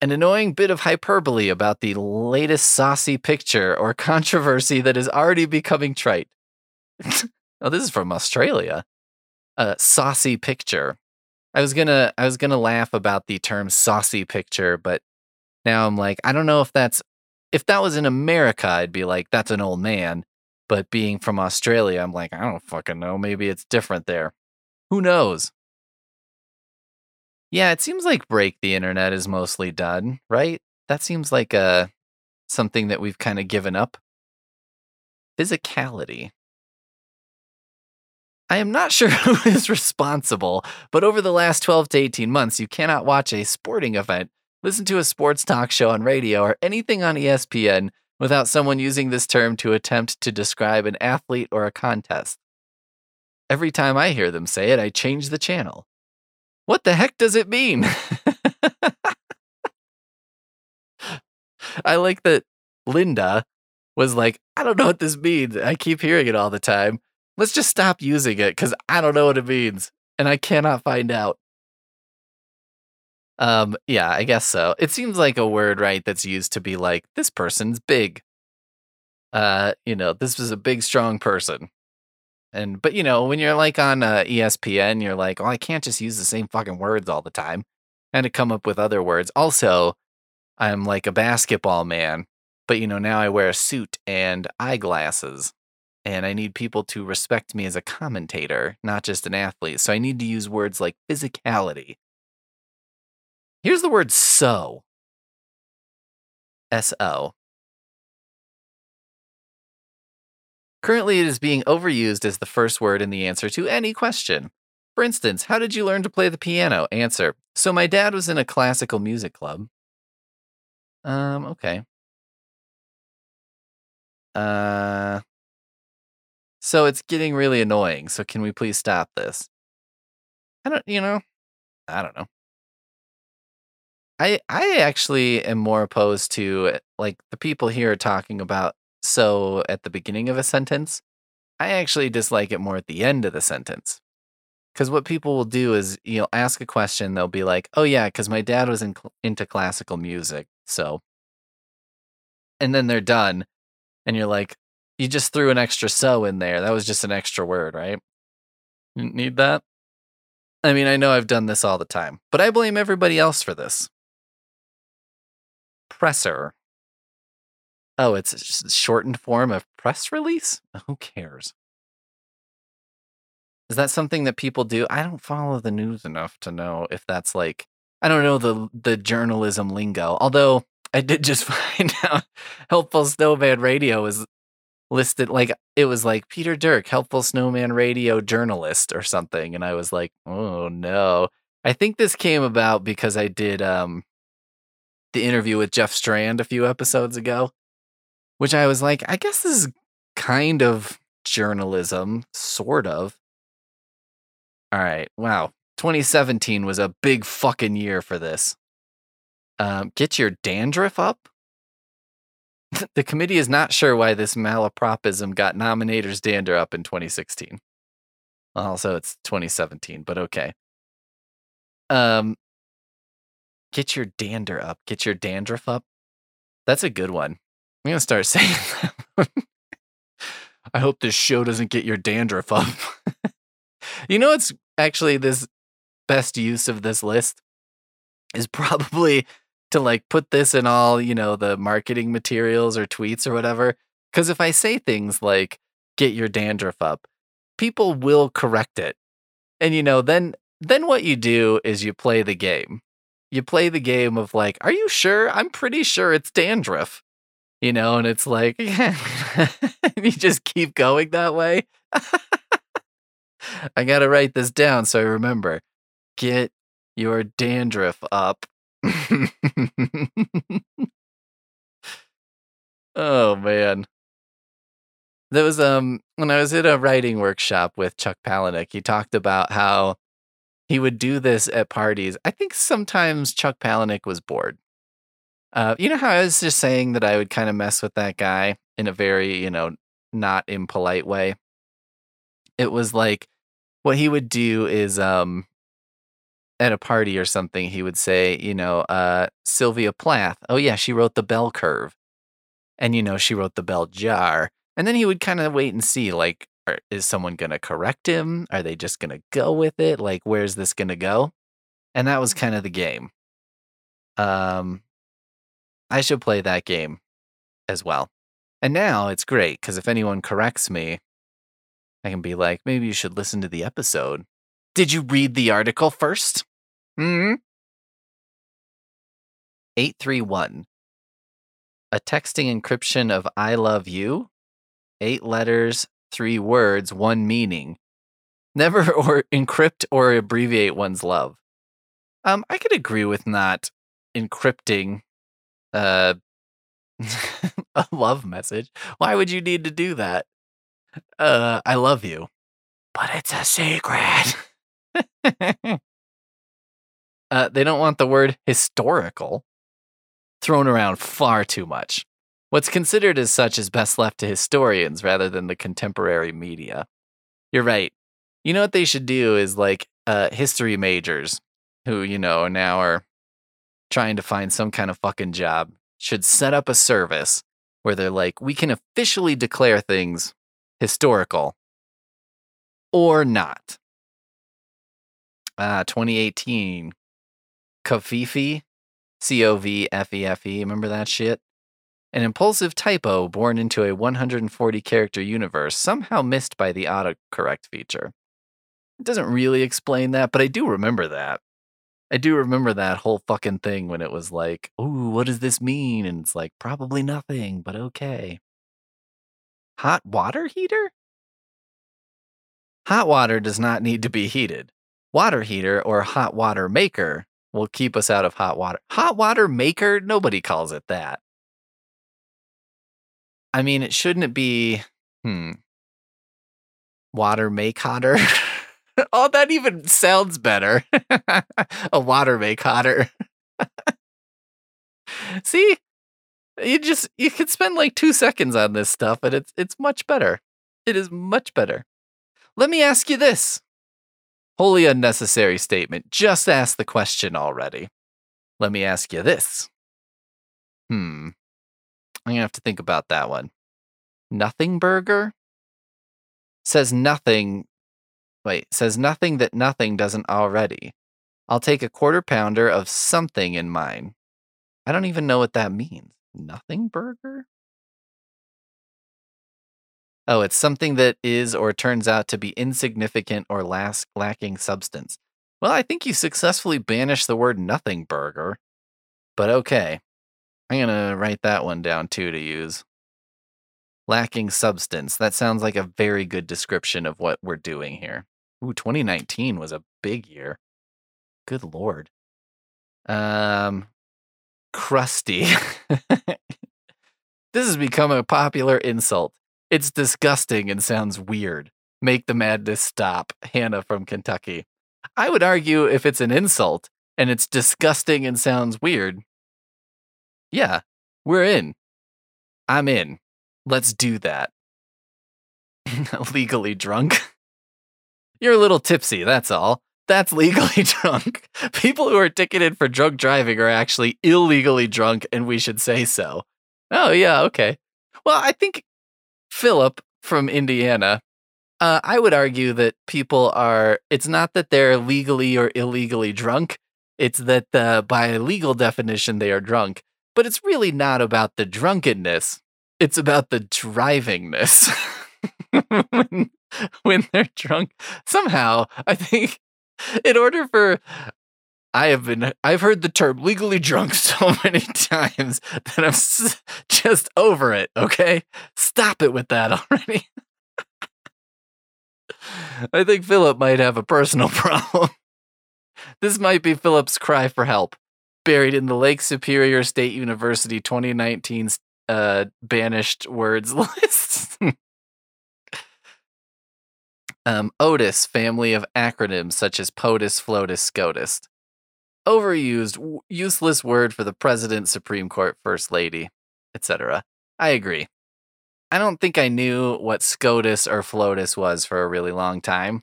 An annoying bit of hyperbole about the latest saucy picture or controversy that is already becoming trite. [LAUGHS] Oh, this is from Australia. A saucy picture. I was gonna I was gonna laugh about the term saucy picture, but now I'm like, I don't know if that's if that was in America, I'd be like, that's an old man. But being from Australia, I'm like, I don't fucking know. Maybe it's different there. Who knows? Yeah, it seems like break the internet is mostly done, right? That seems like a uh, something that we've kind of given up. Physicality. I am not sure [LAUGHS] who is responsible, but over the last 12 to 18 months, you cannot watch a sporting event, listen to a sports talk show on radio, or anything on ESPN without someone using this term to attempt to describe an athlete or a contest. Every time I hear them say it, I change the channel. What the heck does it mean? [LAUGHS] I like that Linda was like, I don't know what this means. I keep hearing it all the time let's just stop using it because I don't know what it means. and I cannot find out. Um, yeah, I guess so. It seems like a word, right, that's used to be like, this person's big. Uh, you know, this was a big, strong person. And but you know, when you're like on uh, ESPN, you're like, oh, I can't just use the same fucking words all the time. And to come up with other words. Also, I'm like a basketball man, but you know, now I wear a suit and eyeglasses. And I need people to respect me as a commentator, not just an athlete. So I need to use words like physicality. Here's the word so. S O. Currently, it is being overused as the first word in the answer to any question. For instance, how did you learn to play the piano? Answer. So my dad was in a classical music club. Um, okay. Uh So it's getting really annoying. So can we please stop this? I don't, you know, I don't know. I I actually am more opposed to like the people here talking about so at the beginning of a sentence. I actually dislike it more at the end of the sentence. Because what people will do is you'll ask a question, they'll be like, "Oh yeah, because my dad was in, into classical music, so." And then they're done, and you're like, "You just threw an extra so in there. That was just an extra word, right? You didn't need that." I mean, I know I've done this all the time, but I blame everybody else for this. Presser. Oh, it's a shortened form of press release? [LAUGHS] Who cares? Is that something that people do? I don't follow the news enough to know if that's like I don't know the the journalism lingo. Although I did just [LAUGHS] find out Helpful Snowman Radio was listed like it was like Peter Derk, Helpful Snowman Radio journalist or something and I was like, "Oh no." I think this came about because I did um the interview with Jeff Strand a few episodes ago, which I was like, I guess this is kind of journalism, sort of. All right. Wow. 2017 was a big fucking year for this. Um, get your dandruff up? [LAUGHS] the committee is not sure why this malapropism got nominators dander up in 2016. Also, it's 2017, but okay. Um, get your dander up. Get your dandruff up. That's a good one. I'm gonna start [LAUGHS] saying that. I hope this show doesn't get your dandruff up. [LAUGHS] you know, it's actually this best use of this list is probably to like put this in all, you know, the marketing materials or tweets or whatever. Because if I say things like, get your dandruff up, people will correct it. And, you know, then then what you do is you play the game. You play the game of like, are you sure? I'm pretty sure it's dandruff. You know, and it's like, [LAUGHS] you just keep going that way. [LAUGHS] I got to write this down so I remember. Get your dandruff up. [LAUGHS] oh man. There was um when I was in a writing workshop with Chuck Palahniuk, he talked about how he would do this at parties. I think sometimes Chuck Palahniuk was bored. Uh, you know how I was just saying that I would kind of mess with that guy in a very, you know, not impolite way. It was like what he would do is um at a party or something, he would say, you know, uh, Sylvia Plath. Oh yeah, she wrote the bell curve, and you know, she wrote the bell jar. And then he would kind of wait and see, like, are, is someone gonna correct him? Are they just gonna go with it? Like, where's this gonna go? And that was kind of the game. Um, I should play that game as well. And now it's great because if anyone corrects me, I can be like, maybe you should listen to the episode. Did you read the article first? Hmm. 831. A texting encryption of I love you. Eight letters, three words, one meaning. Never [LAUGHS] or encrypt or abbreviate one's love. Um, I could agree with not encrypting uh [LAUGHS] a love message. Why would you need to do that? Uh, I love you, but it's a secret. [LAUGHS] uh, they don't want the word historical thrown around far too much. What's considered as such is best left to historians rather than the contemporary media. You're right. You know what they should do is like uh, history majors who, you know, now are trying to find some kind of fucking job should set up a service where they're like, we can officially declare things historical or not. Ah, 2018. Covfefe, C O V F E F E. Remember that shit? An impulsive typo born into a 140 character universe, somehow missed by the autocorrect feature. It doesn't really explain that, but I do remember that. I do remember that whole fucking thing when it was like, ooh, what does this mean? And it's like, probably nothing, but okay. Hot water heater? Hot water does not need to be heated. Water heater or hot water maker will keep us out of hot water. Hot water maker? Nobody calls it that. I mean, it shouldn't it be, hmm, water make hotter? [LAUGHS] oh, that even sounds better. [LAUGHS] a water make hotter. [LAUGHS] See, you just you can spend like two seconds on this stuff, and it's it's much better. It is much better. Let me ask you this. Wholly unnecessary statement. Just ask the question already. Let me ask you this. Hmm. I'm gonna have to think about that one. Nothing burger says nothing. Wait, says nothing that nothing doesn't already. I'll take a quarter pounder of something in mine. I don't even know what that means. Nothing burger? Oh, it's something that is or turns out to be insignificant or las- lacking substance. Well, I think you successfully banished the word nothing burger. But okay. I'm going to write that one down too to use. Lacking substance. That sounds like a very good description of what we're doing here. Ooh, 2019 was a big year. Good lord. Um, crusty. [LAUGHS] this has become a popular insult. It's disgusting and sounds weird. Make the madness stop. Hannah from Kentucky. I would argue if it's an insult and it's disgusting and sounds weird, yeah, we're in. I'm in. Let's do that. [LAUGHS] legally drunk. You're a little tipsy, that's all. That's legally [LAUGHS] drunk. People who are ticketed for drunk driving are actually illegally drunk, and we should say so. Oh, yeah, okay. Well, I think Philip from Indiana, uh, I would argue that people are, it's not that they're legally or illegally drunk, it's that uh, by legal definition they are drunk, but it's really not about the drunkenness, it's about the drivingness. [LAUGHS] when, when they're drunk, somehow, I think in order for I have been I've heard the term legally drunk [LAUGHS] so many times that I'm s- just over it, okay? Stop it with that already. [LAUGHS] I think Philip might have a personal [LAUGHS] problem. this might be Philip's cry for help, buried in the Lake Superior State University 2019's uh, banished words list. um, OTUS, family of acronyms such as POTUS, FLOTUS, SCOTUS. Overused, useless word for the president, Supreme Court, First Lady, etc. I agree. I don't think I knew what SCOTUS or FLOTUS was for a really long time.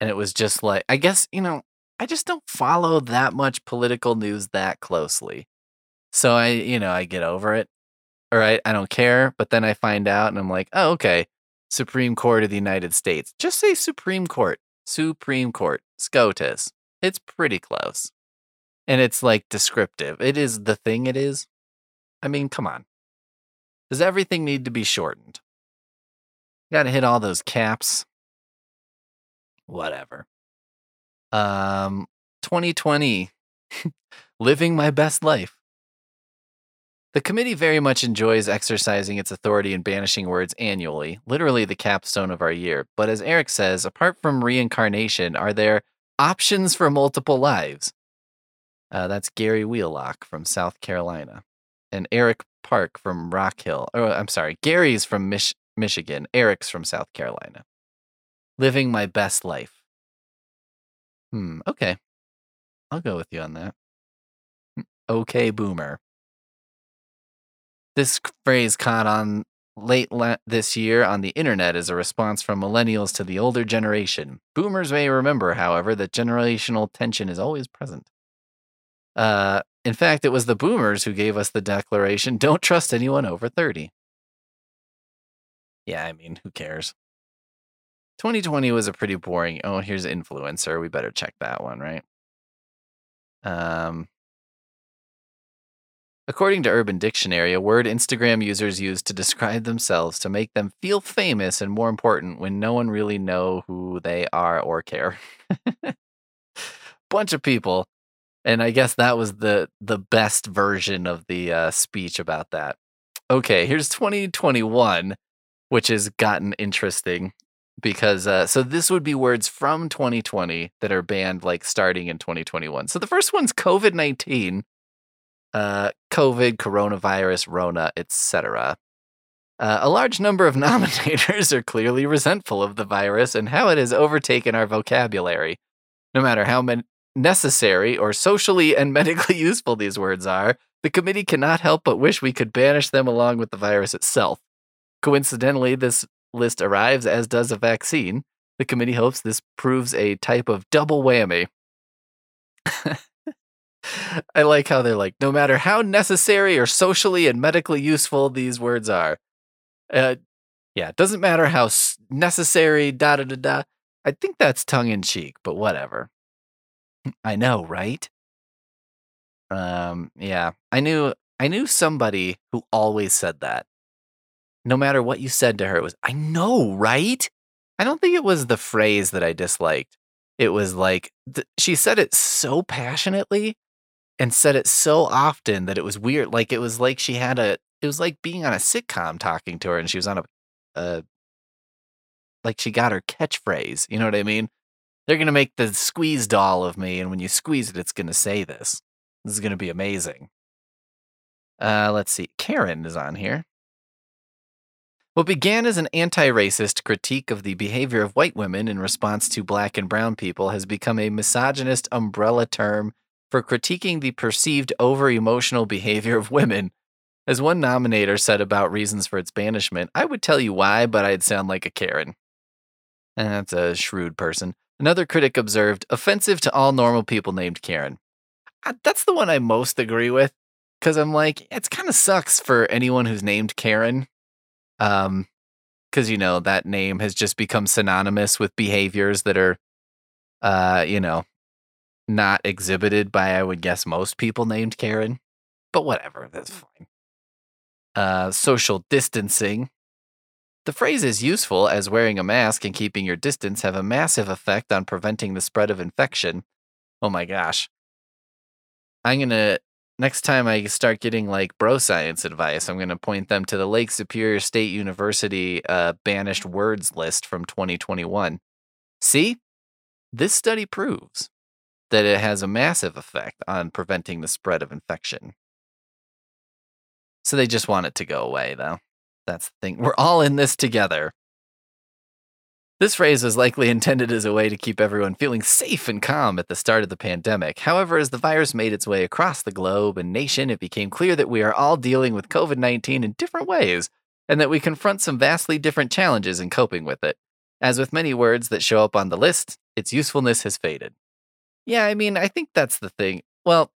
And it was just like, I guess, you know, I just don't follow that much political news that closely. So I, you know, I get over it. All right, I don't care. But then I find out and I'm like, oh, okay. Supreme Court of the United States. Just say Supreme Court. Supreme Court. SCOTUS. It's pretty close. And it's like descriptive. It is the thing it is. I mean, come on. Does everything need to be shortened? Got to hit all those caps. Whatever. Um 2020 [LAUGHS] living my best life. The committee very much enjoys exercising its authority and banishing words annually, literally the capstone of our year. But as Eric says, apart from reincarnation, are there options for multiple lives? Uh, that's Gary Wheelock from South Carolina, and Eric Park from Rock Hill. Oh, I'm sorry, Gary's from Mich- Michigan. Eric's from South Carolina. Living my best life. Hmm. Okay, I'll go with you on that. Okay, boomer. This phrase caught on late la- this year on the internet as a response from millennials to the older generation. Boomers may remember, however, that generational tension is always present. Uh, in fact, it was the boomers who gave us the declaration don't trust anyone over 30. Yeah, I mean, who cares? 2020 was a pretty boring. Oh, here's influencer. We better check that one, right? Um, according to Urban Dictionary, a word Instagram users use to describe themselves to make them feel famous and more important when no one really know who they are or care. [LAUGHS] Bunch of people, and I guess that was the the best version of the uh, speech about that. Okay, here's 2021, which has gotten interesting because uh, so this would be words from 2020 that are banned like starting in 2021. So the first one's COVID 19, uh, COVID, coronavirus, Rona, etc. Uh, a large number of [LAUGHS] nominators are clearly resentful of the virus and how it has overtaken our vocabulary. No matter how men- necessary or socially and [LAUGHS] medically useful these words are, the committee cannot help but wish we could banish them along with the virus itself. Coincidentally, this list arrives, as does a vaccine. The committee hopes this proves a type of double whammy. [LAUGHS] I like how they're like, no matter how necessary or socially and medically useful these words are. Uh, yeah, it doesn't matter how necessary, da da da da. I think that's tongue in cheek, but whatever. I know, right? Um, yeah, I knew, I knew somebody who always said that no matter what you said to her, it was, I know, right? I don't think it was the phrase that I disliked. It was like, th- she said it so passionately and said it so often that it was weird. Like, it was like she had a, it was like being on a sitcom talking to her and she was on a, a like she got her catchphrase. You know what I mean? They're going to make the squeeze doll of me. And when you squeeze it, it's going to say this. This is going to be amazing. Uh, let's see. Karen is on here. What began as an anti racist critique of the behavior of white women in response to black and brown people has become a misogynist umbrella term for critiquing the perceived over emotional behavior of women. As one nominator said about reasons for its banishment, I would tell you why, but I'd sound like a Karen. And that's a shrewd person. Another critic observed, offensive to all normal people named Karen. That's the one I most agree with because I'm like, it's kind of sucks for anyone who's named Karen um because you know that name has just become synonymous with behaviors that are uh you know not exhibited by i would guess most people named karen but whatever that's fine. Uh social distancing the phrase is useful as wearing a mask and keeping your distance have a massive effect on preventing the spread of infection oh my gosh i'm gonna next time I start getting like bro science advice, I'm going to point them to the Lake Superior State University uh, banished words list from 2021. See, this study proves that it has a massive effect on preventing the spread of infection. So they just want it to go away, though. That's the thing. We're all in this together. This phrase was likely intended as a way to keep everyone feeling safe and calm at the start of the pandemic. However, as the virus made its way across the globe and nation, it became clear that we are all dealing with COVID 19 in different ways and that we confront some vastly different challenges in coping with it. As with many words that show up on the list, its usefulness has faded. Yeah, I mean, I think that's the thing. Well,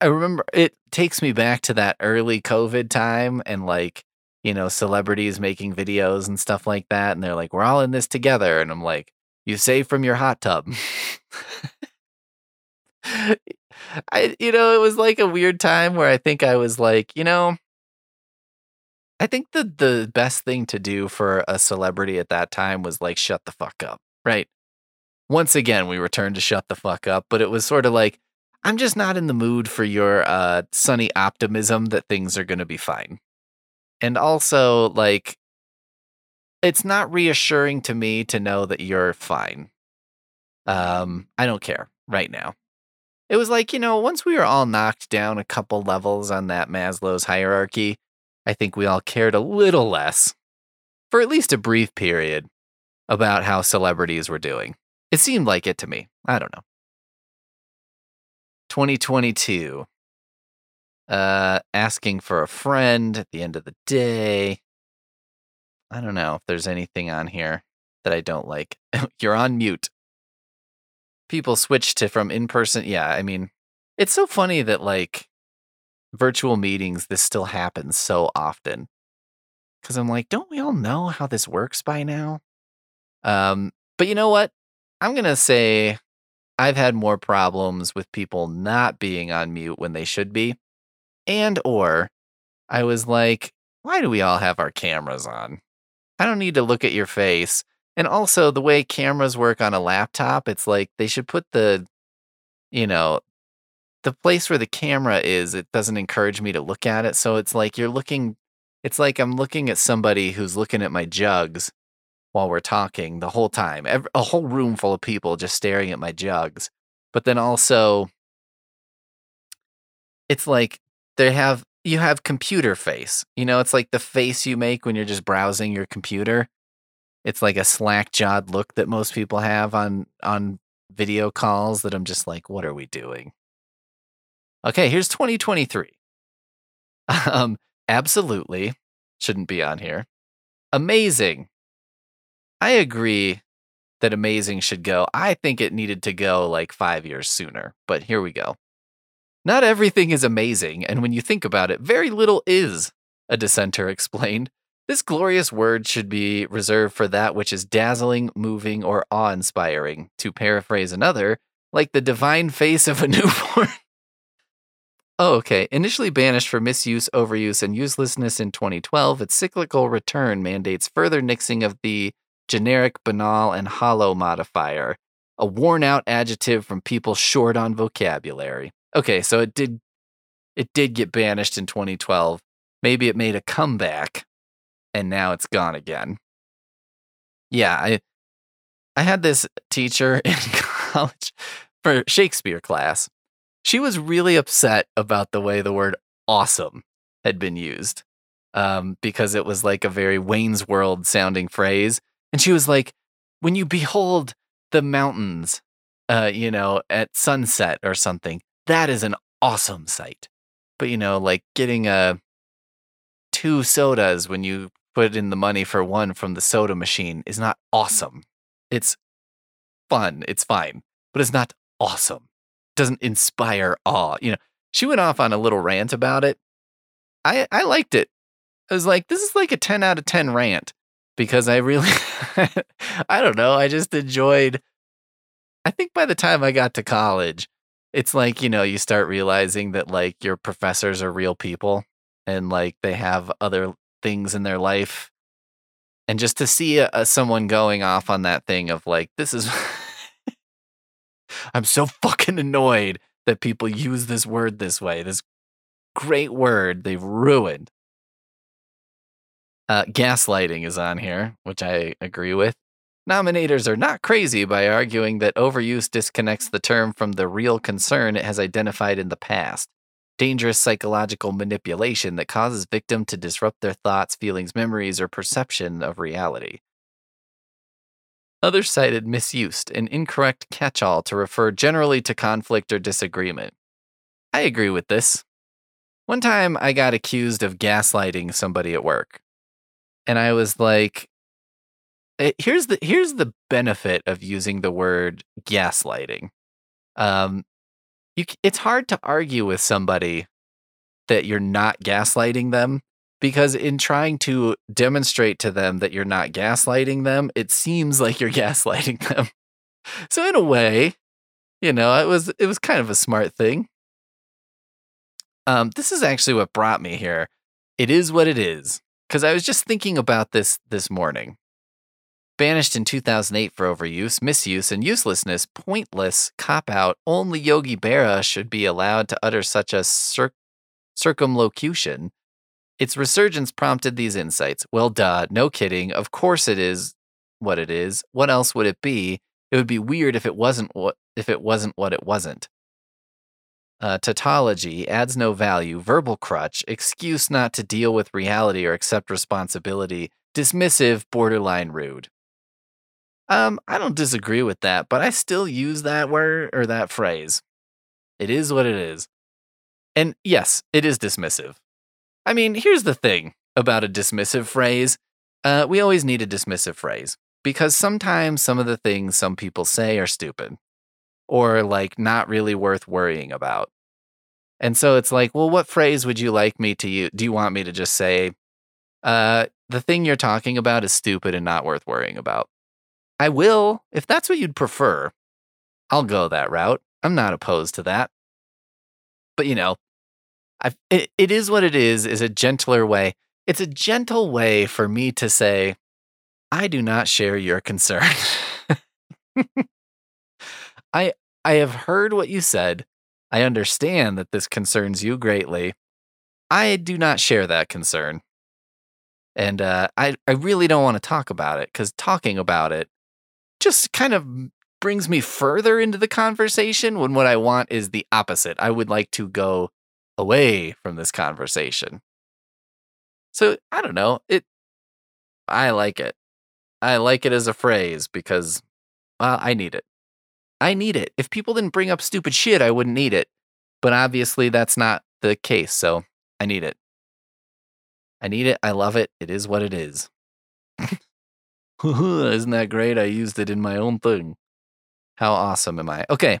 I remember it takes me back to that early COVID time and like, you know, celebrities making videos and stuff like that. And they're like, we're all in this together. And I'm like, you save from your hot tub. [LAUGHS] I, you know, it was like a weird time where I think I was like, you know, I think the the best thing to do for a celebrity at that time was like shut the fuck up, right? Once again, we returned to shut the fuck up, but it was sort of like I'm just not in the mood for your uh sunny optimism that things are going to be fine. And also like it's not reassuring to me to know that you're fine. Um I don't care right now. It was like, you know, once we were all knocked down a couple levels on that Maslow's hierarchy, I think we all cared a little less, for at least a brief period, about how celebrities were doing. It seemed like it to me. I don't know. 2022. Uh, asking for a friend at the end of the day. I don't know if there's anything on here that I don't like. [LAUGHS] You're on mute. People switch to from in person. Yeah, I mean, it's so funny that like virtual meetings, this still happens so often. Cause I'm like, don't we all know how this works by now? Um, but you know what? I'm gonna say I've had more problems with people not being on mute when they should be. And or I was like, why do we all have our cameras on? I don't need to look at your face. And also the way cameras work on a laptop, it's like they should put the you know, the place where the camera is, it doesn't encourage me to look at it. So it's like you're looking it's like I'm looking at somebody who's looking at my jugs while we're talking the whole time. Every, a whole room full of people just staring at my jugs. But then also, it's like they have you have computer face. You know, it's like the face you make when you're just browsing your computer. It's like a slack jawed look that most people have on on video calls that I'm just like, what are we doing? Okay, here's 2023. [LAUGHS] Um, absolutely shouldn't be on here. Amazing I agree that amazing should go. I think it needed to go like five years sooner, but here we go. Not everything is amazing, and when you think about it, very little is, a dissenter [LAUGHS] explained. This glorious word should be reserved for that which is dazzling, moving, or awe inspiring. To paraphrase another, like the divine face of a [LAUGHS] newborn. oh, okay. Initially banished for misuse, overuse, and uselessness in 2012, its cyclical return mandates further nixing of the generic, banal, and hollow modifier, a worn out adjective from people short on vocabulary. Okay, so it did it did get banished in 2012. Maybe it made a comeback and now it's gone again. Yeah, I I had this teacher [LAUGHS] in college for Shakespeare class. She was really upset about the way the word awesome had been used. Um, because it was like a very Wayne's World sounding phrase. And she was like, when you behold the mountains, uh, you know, at sunset or something, that is an awesome sight. But, you know, like getting a uh, two sodas when you put in the money for one from the soda machine is not awesome. It's fun. It's fine, but it's not awesome. It doesn't inspire awe. You know, she went off on a little rant about it. I I liked it. I was like, this is like a 10 out of 10 rant because I really, [LAUGHS] I don't know, I just enjoyed. I think by the time I got to college, it's like, you know, you start realizing that like your professors are real people and like they have other things in their life. And just to see a, a, someone going off on that thing of like, this is, [LAUGHS] I'm so fucking annoyed that people use this word this way, this great word they've ruined. Uh, gaslighting is on here, which I agree with. Nominators are not crazy by arguing that overuse disconnects the term from the real concern it has identified in the past dangerous psychological manipulation that causes victim to disrupt their thoughts, feelings, memories, or perception of reality. Others cited misused, an incorrect catch all to refer generally to conflict or disagreement. I agree with this. One time I got accused of gaslighting somebody at work and I was like, eh, here's the here's the benefit of using the word gaslighting. Um, you it's hard to argue with somebody that you're not gaslighting them because in trying to demonstrate to them that you're not gaslighting them, it seems like you're [LAUGHS] gaslighting them. So in a way, you know, it was it was kind of a smart thing. Um, this is actually what brought me here. It is what it is because I was just thinking about this this morning. Banished in 2008 for overuse, misuse, and uselessness, pointless, cop out, only Yogi Berra should be allowed to utter such a cir- circumlocution. Its resurgence prompted these insights. Well, duh, no kidding. Of course it is what it is. What else would it be? It would be weird if it wasn't what if it wasn't what it wasn't uh, tautology, adds no value, verbal crutch, excuse not to deal with reality or accept responsibility, dismissive, borderline rude. Um, I don't disagree with that, but I still use that word or that phrase. It is what it is. And yes, it is dismissive. I mean, here's the thing about a dismissive phrase Uh, we always need a dismissive phrase because sometimes some of the things some people say are stupid or like not really worth worrying about. And so it's like, well, what phrase would you like me to use? Do you want me to just say, uh, the thing you're talking about is stupid and not worth worrying about? I will, if that's what you'd prefer. I'll go that route. I'm not opposed to that. But you know, I it, it is what it is is a gentler way. It's a gentle way for me to say, I do not share your concern. [LAUGHS] I I have heard what you said. I understand that this concerns you greatly. I do not share that concern. And uh, I, I really don't want to talk about it because talking about it just kind of brings me further into the conversation when what I want is the opposite. I would like to go away from this conversation. So I don't know. It I like it. I like it as a phrase because well, I need it. I need it. If people didn't bring up stupid shit, I wouldn't need it. But obviously that's not the case, so I need it. I need it. I love it. It is what it is. [LAUGHS] [LAUGHS] Isn't that great? I used it in my own thing. How awesome am I? Okay.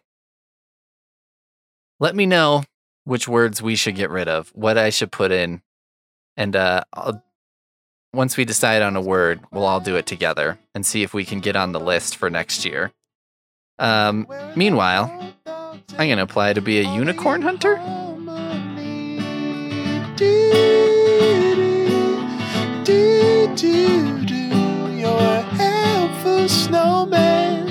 Let me know which words we should get rid of, what I should put in. And uh, once we decide on a word, we'll all do it together and see if we can get on the list for next year. Um, meanwhile, I'm going to apply to be a unicorn hunter snowman.